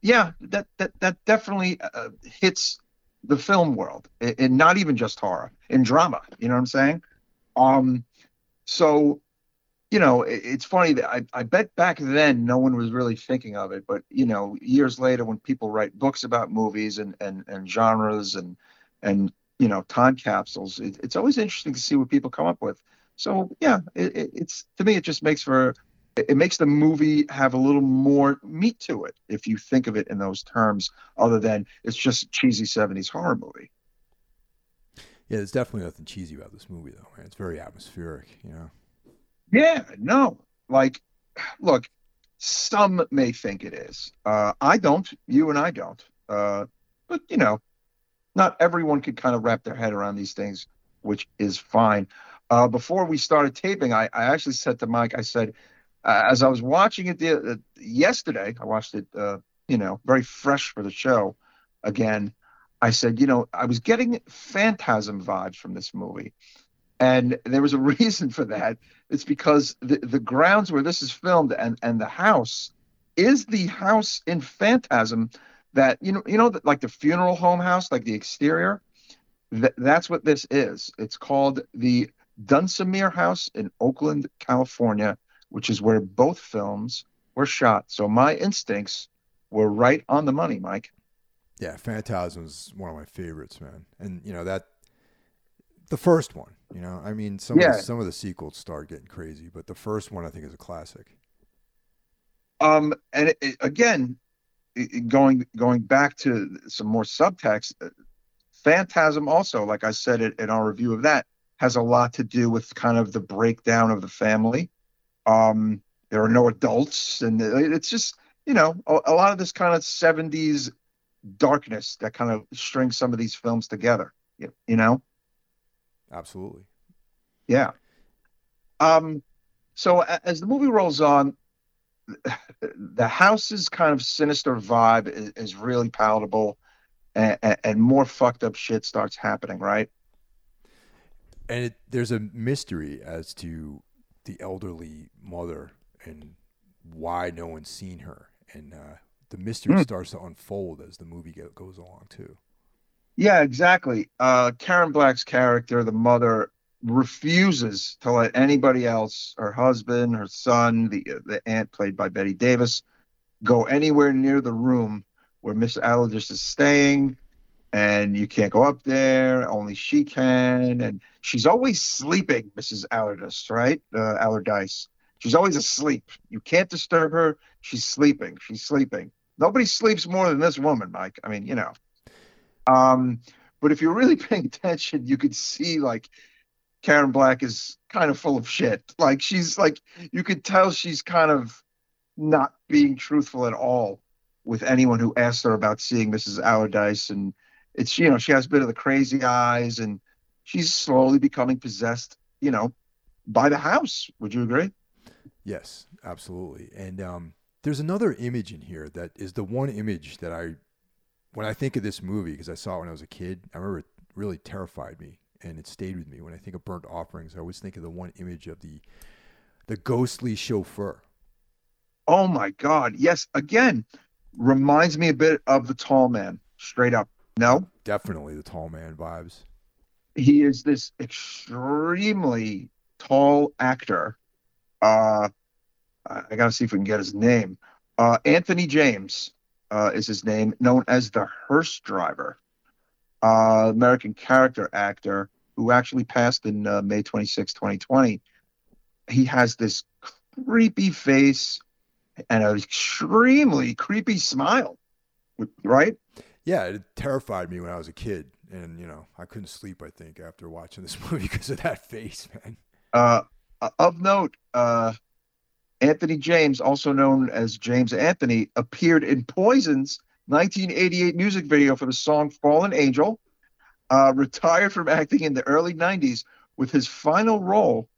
yeah that that that definitely uh, hits the film world and and not even just horror in drama you know what i'm saying um so you know it's funny that I, I bet back then no one was really thinking of it but you know years later when people write books about movies and and, and genres and and you know time capsules it, it's always interesting to see what people come up with so yeah it, it, it's to me it just makes for it makes the movie have a little more meat to it if you think of it in those terms other than it's just cheesy 70s horror movie Yeah, there's definitely nothing cheesy about this movie, though, man. It's very atmospheric, you know. Yeah no. Like look some may think it is. Uh i don't. You and i don't. Uh but you know not everyone could kind of wrap their head around these things which is fine. Uh before we started taping i i actually said to mike i said as i was watching it the, uh, yesterday i watched it uh you know, very fresh for the show again, I said, you know, I was getting phantasm vibes from this movie. And there was a reason for that. It's because the, the grounds where this is filmed and, and the house is the house in Phantasm that, you know, you know, like the funeral home house, like the exterior. Th- that's what this is. It's called the Dunsmuir House in Oakland, California, which is where both films were shot. So my instincts were right on the money, Mike. Yeah, Phantasm's one of my favorites, man. And you know that the first one, you know, I mean some Yeah. of the, some of the sequels start getting crazy, but the first one I think is a classic. Um, and it, it- again, it- going going back to some more subtext, uh, Phantasm also, like I said it in our review of that, has a lot to do with kind of the breakdown of the family. Um, there are no adults, and it's just you know a, a lot of this kind of '70s darkness that kind of strings some of these films together. You, you know. Absolutely. Yeah. Um, so as the movie rolls on, the house's kind of sinister vibe is, is really palatable, and, and more fucked up shit starts happening. Right? And it, there's a mystery as to the elderly mother and why no one's seen her, and uh, the mystery Hmm. starts to unfold as the movie goes along too. Yeah, exactly. Uh, Karen Black's character, the mother, refuses to let anybody else, her husband, her son, the the aunt played by Bette Davis, go anywhere near the room where Miss Allardyce is staying, and you can't go up there. Only she can, and she's always sleeping, Mrs. Allardyce, right? Uh, Allardyce. She's always asleep. You can't disturb her. She's sleeping. She's sleeping. Nobody sleeps more than this woman, Mike. I mean, you know. Um, but if you're really paying attention, you could see like Karen Black is kind of full of shit. Like she's like you could tell she's kind of not being truthful at all with anyone who asked her about seeing Mrs. Allardyce, and it's you know she has a bit of the crazy eyes, and she's slowly becoming possessed, you know, by the house. Would you agree? Yes, absolutely. And um, there's another image in here that is the one image that I, when I think of this movie, because I saw it when I was a kid, I remember it really terrified me and it stayed with me. When I think of burnt offerings, I always think of the one image of the, the ghostly chauffeur. Oh my God! Yes, again, reminds me a bit of the Tall Man. Straight up, no. Definitely the tall man vibes. he is this extremely tall actor. Uh, I gotta see if we can get his name. Uh, Anthony James uh, is his name, known as the hearse driver, uh, American character actor who actually passed in uh, May 26, 2020. He has this creepy face and an extremely creepy smile, right? Yeah, it terrified me when I was a kid. And, you know, I couldn't sleep, I think, after watching this movie because of that face, man. Uh, of note, uh, Anthony James, also known as James Anthony, appeared in Poison's 1988 music video for the song Fallen Angel, uh, retired from acting in the early 90s with his final role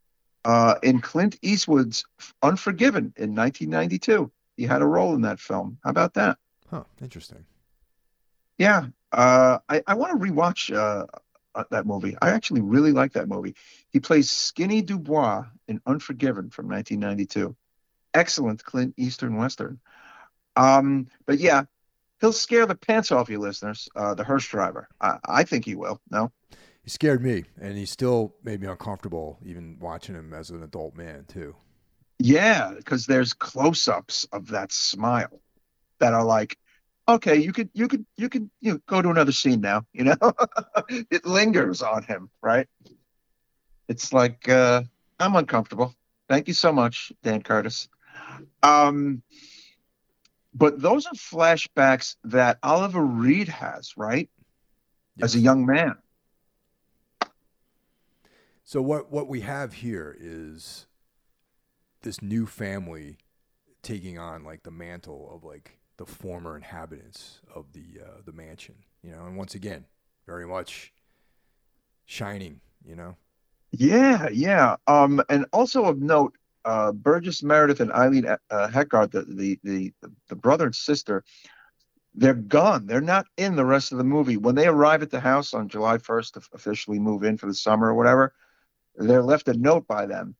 uh, in Clint Eastwood's Unforgiven in 1992. He had a role in that film. How about that? Huh, interesting. Yeah, uh, I, I want to rewatch uh, uh, that movie. I actually really like that movie. He plays Skinny Dubois in Unforgiven from 1992. Excellent Clint Eastwood Western. Um, but yeah, he'll scare the pants off you listeners, uh, the hearse driver. I, I think he will. No? He scared me, and he still made me uncomfortable even watching him as an adult man, too. Yeah, because there's close-ups of that smile that are like, okay, you could you could you could you know, go to another scene now. You know, it lingers on him, right? It's like uh, I'm uncomfortable. Thank you so much, Dan Curtis. Um, but those are flashbacks that Oliver Reed has, right? As a young man. So what what we have here is this new family taking on like the mantle of like the former inhabitants of the uh, the mansion, you know, and once again, very much shining, you know. Yeah, yeah. Um, and also of note, uh, Burgess Meredith and Eileen uh, Heckart, the, the the the brother and sister, they're gone. They're not in the rest of the movie. When they arrive at the house on July 1st to officially move in for the summer or whatever, they're left a note by them,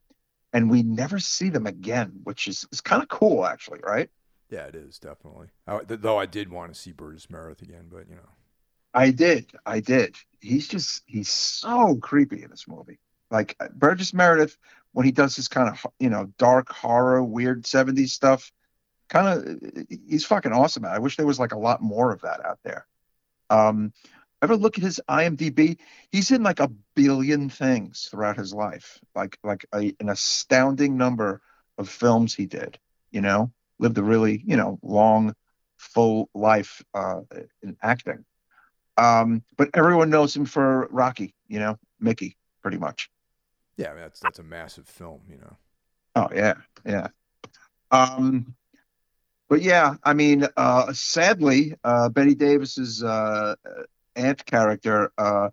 and we never see them again, which is, is kind of cool, actually, right? Yeah, it is definitely. I, though I did want to see Burgess Meredith again, but you know. I did. I did. He's just he's so creepy in this movie. Like uh, Burgess Meredith, when he does this kind of you know dark horror, weird '70s stuff, kind of he's fucking awesome. I wish there was like a lot more of that out there. Um, ever look at his IMDb? He's in like a billion things throughout his life, like like a, an astounding number of films he did. You know, lived a really you know long, full life uh, in acting. Um, but everyone knows him for Rocky. You know, Mickey, pretty much. Yeah, I mean, that's that's a massive film. You know. Oh yeah, yeah. Um, but yeah, I mean, uh, sadly, uh, Bette Davis's uh, aunt character uh,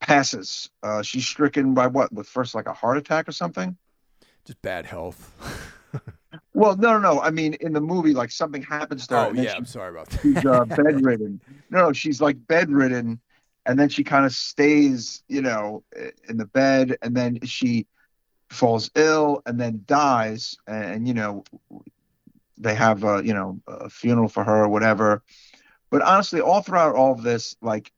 passes. Uh, she's stricken by what? With first like a heart attack or something? Just bad health. well, no, no, no. I mean, in the movie, like something happens to her. Oh yeah, she, I'm sorry about that. she's uh, bedridden. No, no, she's like bedridden, and then she kind of stays, you know, in the bed, and then she falls ill and then dies and, and you know they have a you know a funeral for her or whatever. But honestly, all throughout all of this, like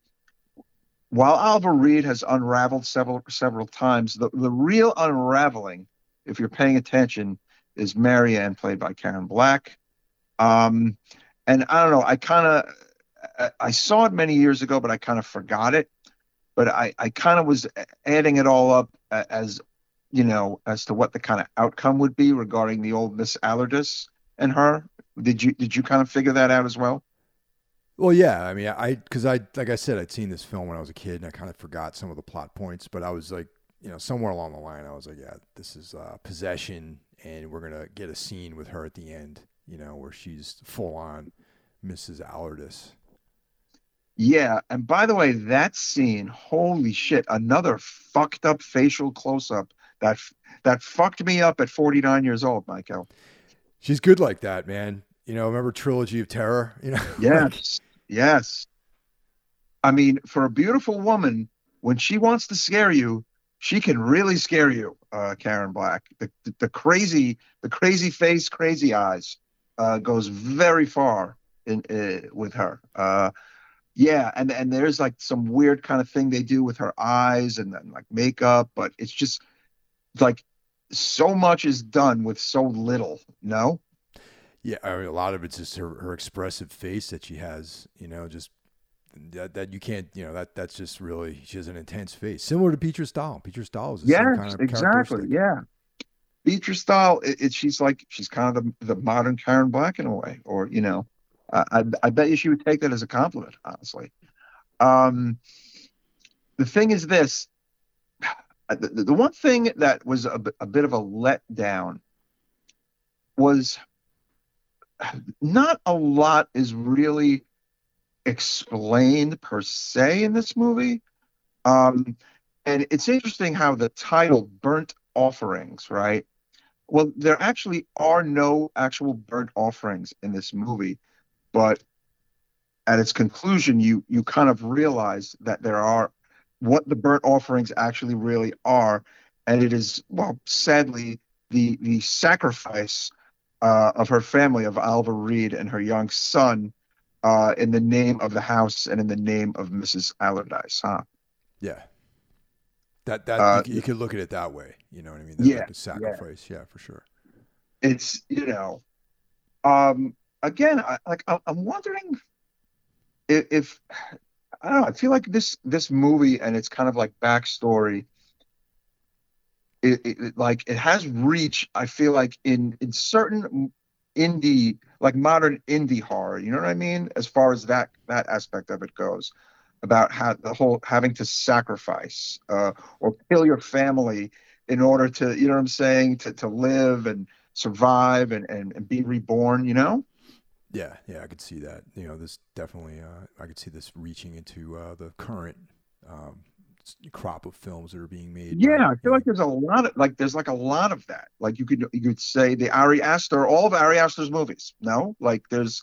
while Oliver Reed has unraveled several several times, the, the real unraveling, if you're paying attention, is Marianne, played by Karen Black. Um, and I don't know, I kind of I, I saw it many years ago, but I kind of forgot it. But I, I kind of was adding it all up as you know as to what the kind of outcome would be regarding the old Miss Allardyce and her? Did you did you kind of figure that out as well? Well, yeah. I mean, I because I like I said, I'd seen this film when I was a kid, and I kind of forgot some of the plot points. But I was like, you know, somewhere along the line, I was like, yeah, this is uh, possession, and we're gonna get a scene with her at the end, you know, where she's full on Mrs. Allardyce. Yeah, and by the way, that scene, holy shit, another fucked up facial close up that that fucked me up at 49 years old, Michael she's good like that, man. You know, remember Trilogy of Terror? You know. Yes. yes. I mean, for a beautiful woman, when she wants to scare you, she can really scare you, uh, Karen Black. The, the, the, crazy, the crazy face, crazy eyes, uh, goes very far in uh, with her. Yeah, and and there's like some weird kind of thing they do with her eyes and then like makeup, but it's just like so much is done with so little. No. Yeah, I mean, a lot of it's just her, her expressive face that she has. You know, just that that you can't. You know, that that's just really she has an intense face, similar to Beatrice Dalle. Beatrice Dalle is same kind of exactly. Yeah. Beatrice Dalle, it, it, she's like she's kind of the, the modern Karen Black in a way, or you know, I, I bet you she would take that as a compliment, honestly. Um, the thing is this: the, the one thing that was a, a bit of a letdown was not a lot is really explained per se in this movie. Um, and it's interesting how the title burnt offerings, right? Well, there actually are no actual burnt offerings in this movie, but at its conclusion, you you kind of realize that there are what the burnt offerings actually really are. And it is, well, sadly, the, the sacrifice uh, of her family, of Oliver Reed and her young son, uh, in the name of the house and in the name of Mrs. Allardyce, huh? Yeah. That that uh, you, you, could look at it that way. You know what I mean? Yeah. Like sacrifice. Yeah. yeah. for sure. It's you know, um, again, I, like I'm wondering if, if I don't know. I feel like this this movie and it's kind of like backstory. It, it, like it has reach. I feel like in in certain indie like modern indie horror. You know what I mean? As far as that that aspect of it goes, about how the whole having to sacrifice uh, or kill your family in order to you know what I'm saying to to live and survive and and, and be reborn. You know. Yeah, yeah, I could see that. You know, this definitely, uh, I could see this reaching into uh, the current um, crop of films that are being made. Yeah, by, I feel like there's a lot of like there's like a lot of that. Like you could you could say the Ari Aster, all of Ari Aster's movies. No, like there's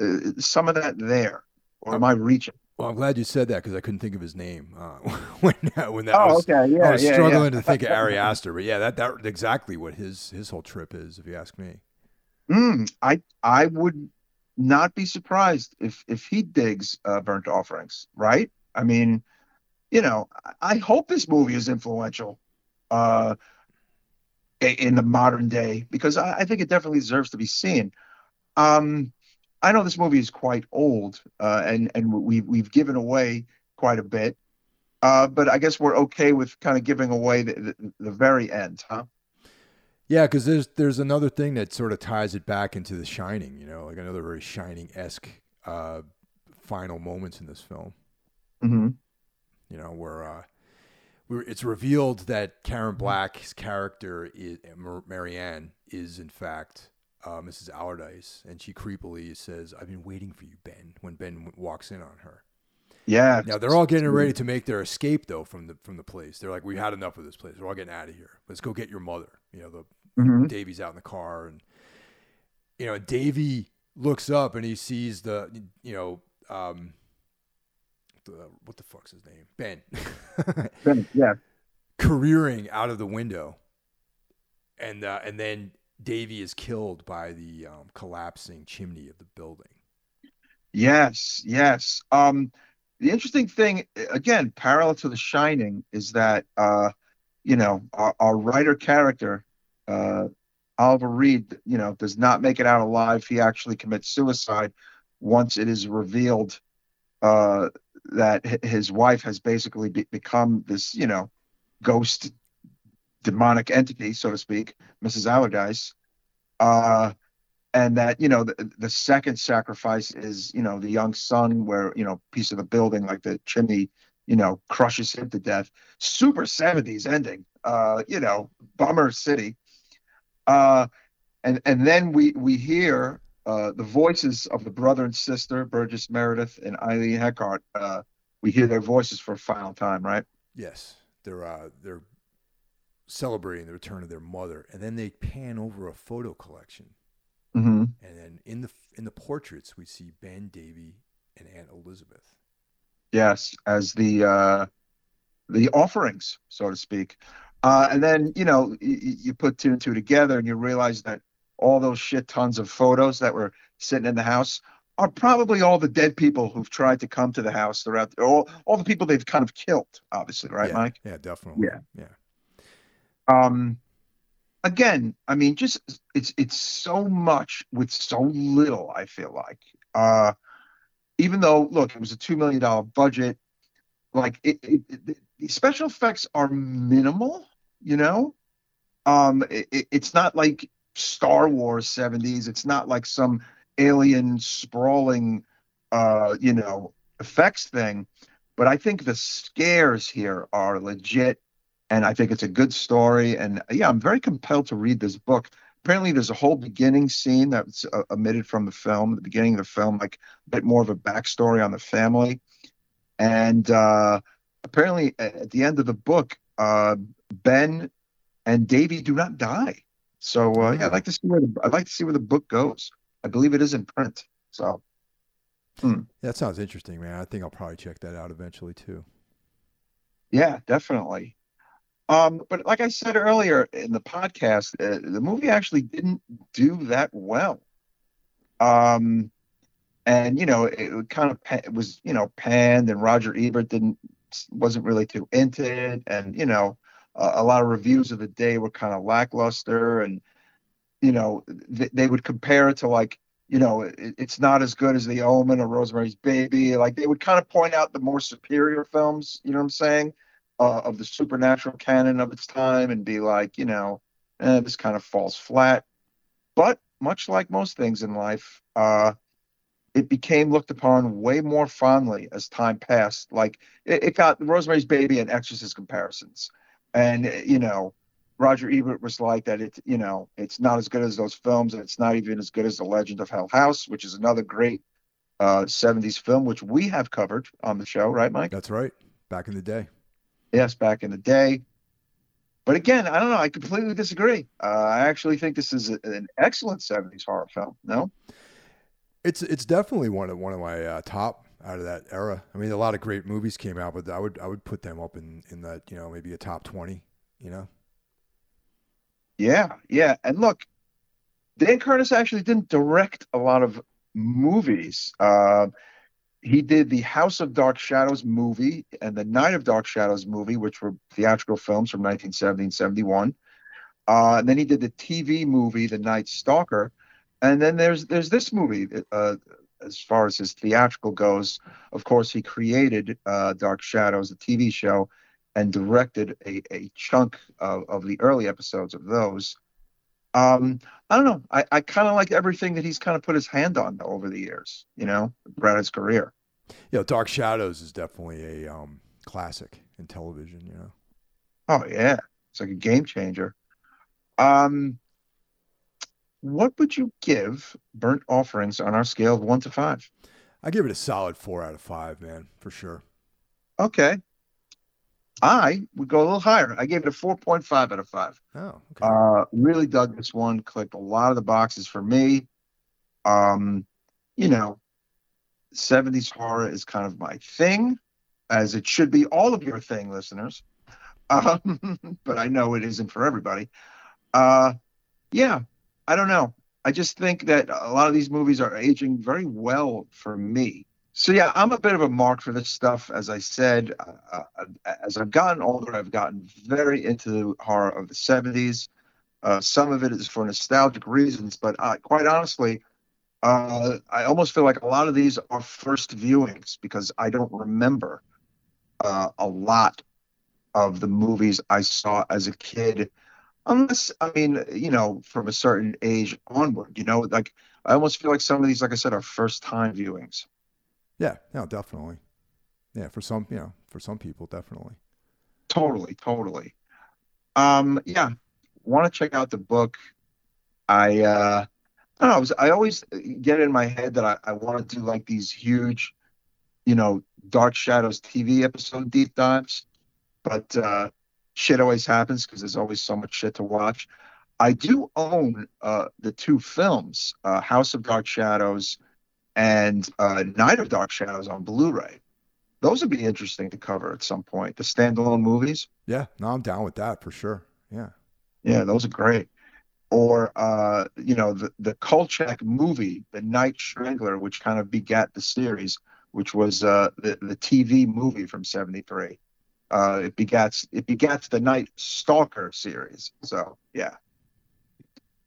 uh, some of that there, or am I reaching? Well, I'm glad you said that because I couldn't think of his name uh, when that, when that Oh, was. okay, yeah, I was yeah, struggling yeah. to think of Ari Aster, but yeah, that that exactly what his his whole trip is, if you ask me. Mm, I I would not be surprised if if he digs uh, burnt offerings, right? I mean, you know, I- hope this movie is influential uh, in the modern day because I, I think it definitely deserves to be seen. Um, I know this movie is quite old, uh, and and we've we've given away quite a bit, uh, but I guess we're okay with kind of giving away the, the, the very end, huh? Yeah, because there's there's another thing that sort of ties it back into The Shining, you know, like another very Shining esque uh, final moments in this film. hmm you know, where uh, where it's revealed that Karen Black's character, is, Mar- Marianne, is in fact uh, Mrs. Allardyce, and she creepily says, "I've been waiting for you, Ben." When Ben walks in on her, Yeah. now they're all getting ready to make their escape though from the from the place. They're like, "We had enough of this place. We're all getting out of here. Let's go get your mother." You know, the Mhm. Davy's out in the car, and you know, Davy looks up and he sees the you know. Um, the, what the fuck's his name? Ben Ben. Yeah. careering out of the window, and uh, and then Davy is killed by the um, collapsing chimney of the building. Yes, yes. Um, the interesting thing, again, parallel to The Shining, is that uh, you know, our, our writer character, uh, Oliver Reed, you know, does not make it out alive. He actually commits suicide once it is revealed uh, that his wife has basically be- become this, you know, ghost demonic entity, so to speak, Mrs. Allardyce. Uh, and that you know the, the second sacrifice is you know the young son where you know piece of the building like the chimney you know crushes him to death super 70s ending uh you know bummer city uh and and then we we hear uh the voices of the brother and sister burgess meredith and eileen Heckart. uh we hear their voices for a final time right Yes, they're uh, they're celebrating the return of their mother, and then they pan over a photo collection, mm-hmm. and then in the in the portraits we see Ben, Davy, and Aunt Elizabeth. Yes, as the uh, the offerings, so to speak. Uh, and then you know y- y- you put two and two together, and you realize that all those shit tons of photos that were sitting in the house are probably all the dead people who've tried to come to the house throughout all all the people they've kind of killed, obviously, right, yeah, Mike? Yeah, definitely. Yeah. yeah. um again i mean just it's it's so much with so little i feel like uh even though look it was a two million dollar budget like it, it, it the special effects are minimal you know um it, it- it's not like star wars 70s it's not like some alien sprawling uh you know effects thing but i think the scares here are legit and I think it's a good story. And yeah, I'm very compelled to read this book. Apparently, there's a whole beginning scene that's uh, omitted from the film. The beginning of the film, like a bit more of a backstory on the family, and uh, apparently at the end of the book, uh, Ben and Davy do not die. So uh, yeah, I'd like to see where the, I'd like to see where the book goes. I believe it is in print. So That sounds interesting, man. I think I'll probably check that out eventually too. Yeah, definitely. Um, but like I said earlier in the podcast, uh, the movie actually didn't do that well. Um, and you know, it kind of it was you know panned, and Roger Ebert didn't wasn't really too into it, and you know, a, a lot of reviews of the day were kind of lackluster, and you know, th- they would compare it to like you know, it, it's not as good as The Omen or Rosemary's Baby. Like they would kind of point out the more superior films. You know what I'm saying? uh, of the supernatural canon of its time and be like, you know, eh, this kind of falls flat. But much like most things in life, uh, it became looked upon way more fondly as time passed. Like it, it got Rosemary's Baby and Exorcist comparisons, and you know, Roger Ebert was like that. It, you know, it's not as good as those films, and it's not even as good as The Legend of Hell House, which is another great uh, '70s film, which we have covered on the show, right, Mike? That's right. Back in the day. yes, back in the day. But again, I don't know. I completely disagree. Uh, I actually think this is a, an excellent 70s horror film. No? It's it's definitely one of one of my uh, top out of that era. I mean, a lot of great movies came out, but I would I would put them up in in that you know maybe a top twenty. You know. Yeah, yeah, and look, Dan Curtis actually didn't direct a lot of movies. Uh, he did the House of Dark Shadows movie and the Night of Dark Shadows movie, which were theatrical films from 1970 and 71. Uh, and then he did the TV movie, The Night Stalker. And then there's there's this movie. Uh, as far as his theatrical goes, of course, he created uh, Dark Shadows, the TV show, and directed a, a chunk of, of the early episodes of those. Um, I don't know. I, I kind of like everything that he's kind of put his hand on over the years, you know, throughout his career. Yeah, Dark Shadows is definitely a um, classic in television, you know. Oh yeah, it's like a game changer. Um, what would you give burnt offerings on our scale of one to five? I give it a solid four out of five, man, for sure. Okay. I would go a little higher. I gave it a 4.5 out of 5. Oh, okay. Uh, really dug this one, clicked a lot of the boxes for me. Um, you know, 70s horror is kind of my thing, as it should be all of your thing, listeners. Um, but I know it isn't for everybody. Uh, yeah, I don't know. I just think that a lot of these movies are aging very well for me. So yeah, I'm a bit of a mark for this stuff. As I said, uh, uh, as I've gotten older, I've gotten very into the horror of the '70s. Uh, some of it is for nostalgic reasons, but uh, quite honestly, uh, I almost feel like a lot of these are first viewings because I don't remember uh, a lot of the movies I saw as a kid, unless I mean, you know, from a certain age onward. You know, like I almost feel like some of these, like I said, are first time viewings. Yeah, no, definitely. Yeah, for some, you know, for some people, definitely. Totally, totally. Um, yeah, want to check out the book. I, uh, I don't know. I, was, I always get it in my head that I, I want to do like these huge, you know, Dark Shadows TV episode deep dives, but uh, shit always happens because there's always so much shit to watch. I do own uh, the two films, uh, House of Dark Shadows and uh, Night of Dark Shadows on Blu-ray. Those would be interesting to cover at some point. The standalone movies. Yeah, no, I'm down with that for sure. Yeah. Yeah, those are great. Or uh, you know, the the Kolchak movie, The Night Strangler, which kind of begat the series, which was uh, the the TV movie from '73. Uh, it begats it begats the Night Stalker series. So yeah,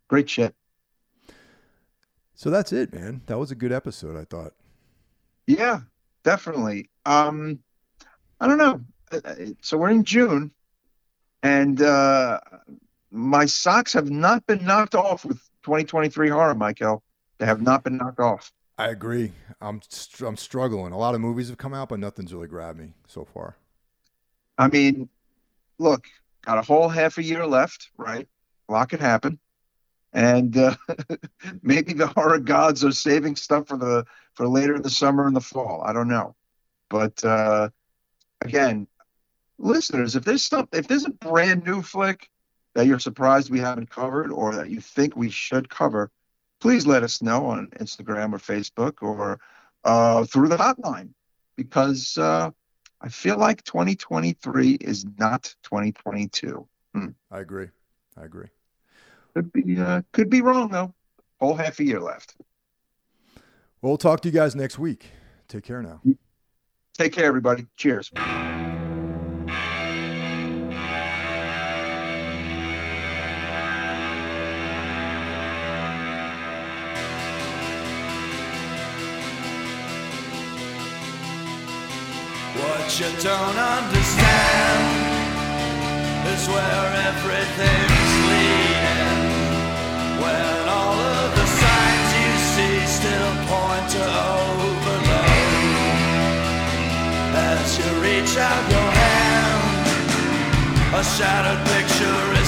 great shit. So that's it, man. That was a good episode, I thought. Yeah, definitely. Um, I don't know. So we're in June, and uh, my socks have not been knocked off with 2023 horror, Michael. They have not been knocked off. I agree. I'm I'm struggling. A lot of movies have come out, but nothing's really grabbed me so far. I mean, look, got a whole half a year left, right? A lot could happen and uh, maybe the horror gods are saving stuff for the for later in the summer and the fall. I don't know, but uh, again, listeners, if there's some, if there's a brand new flick that you're surprised we haven't covered or that you think we should cover, please let us know on Instagram or Facebook or uh, through the hotline because uh, I feel like 2023 is not 2022. Hmm. I agree. I agree. Could be uh, could be wrong though. Whole half a year left. Well, we'll talk to you guys next week. Take care now. Take care, everybody. Cheers. You don't understand is where everything's leading. When all of the signs you see still point to overload. As you reach out your hand, a shattered picture.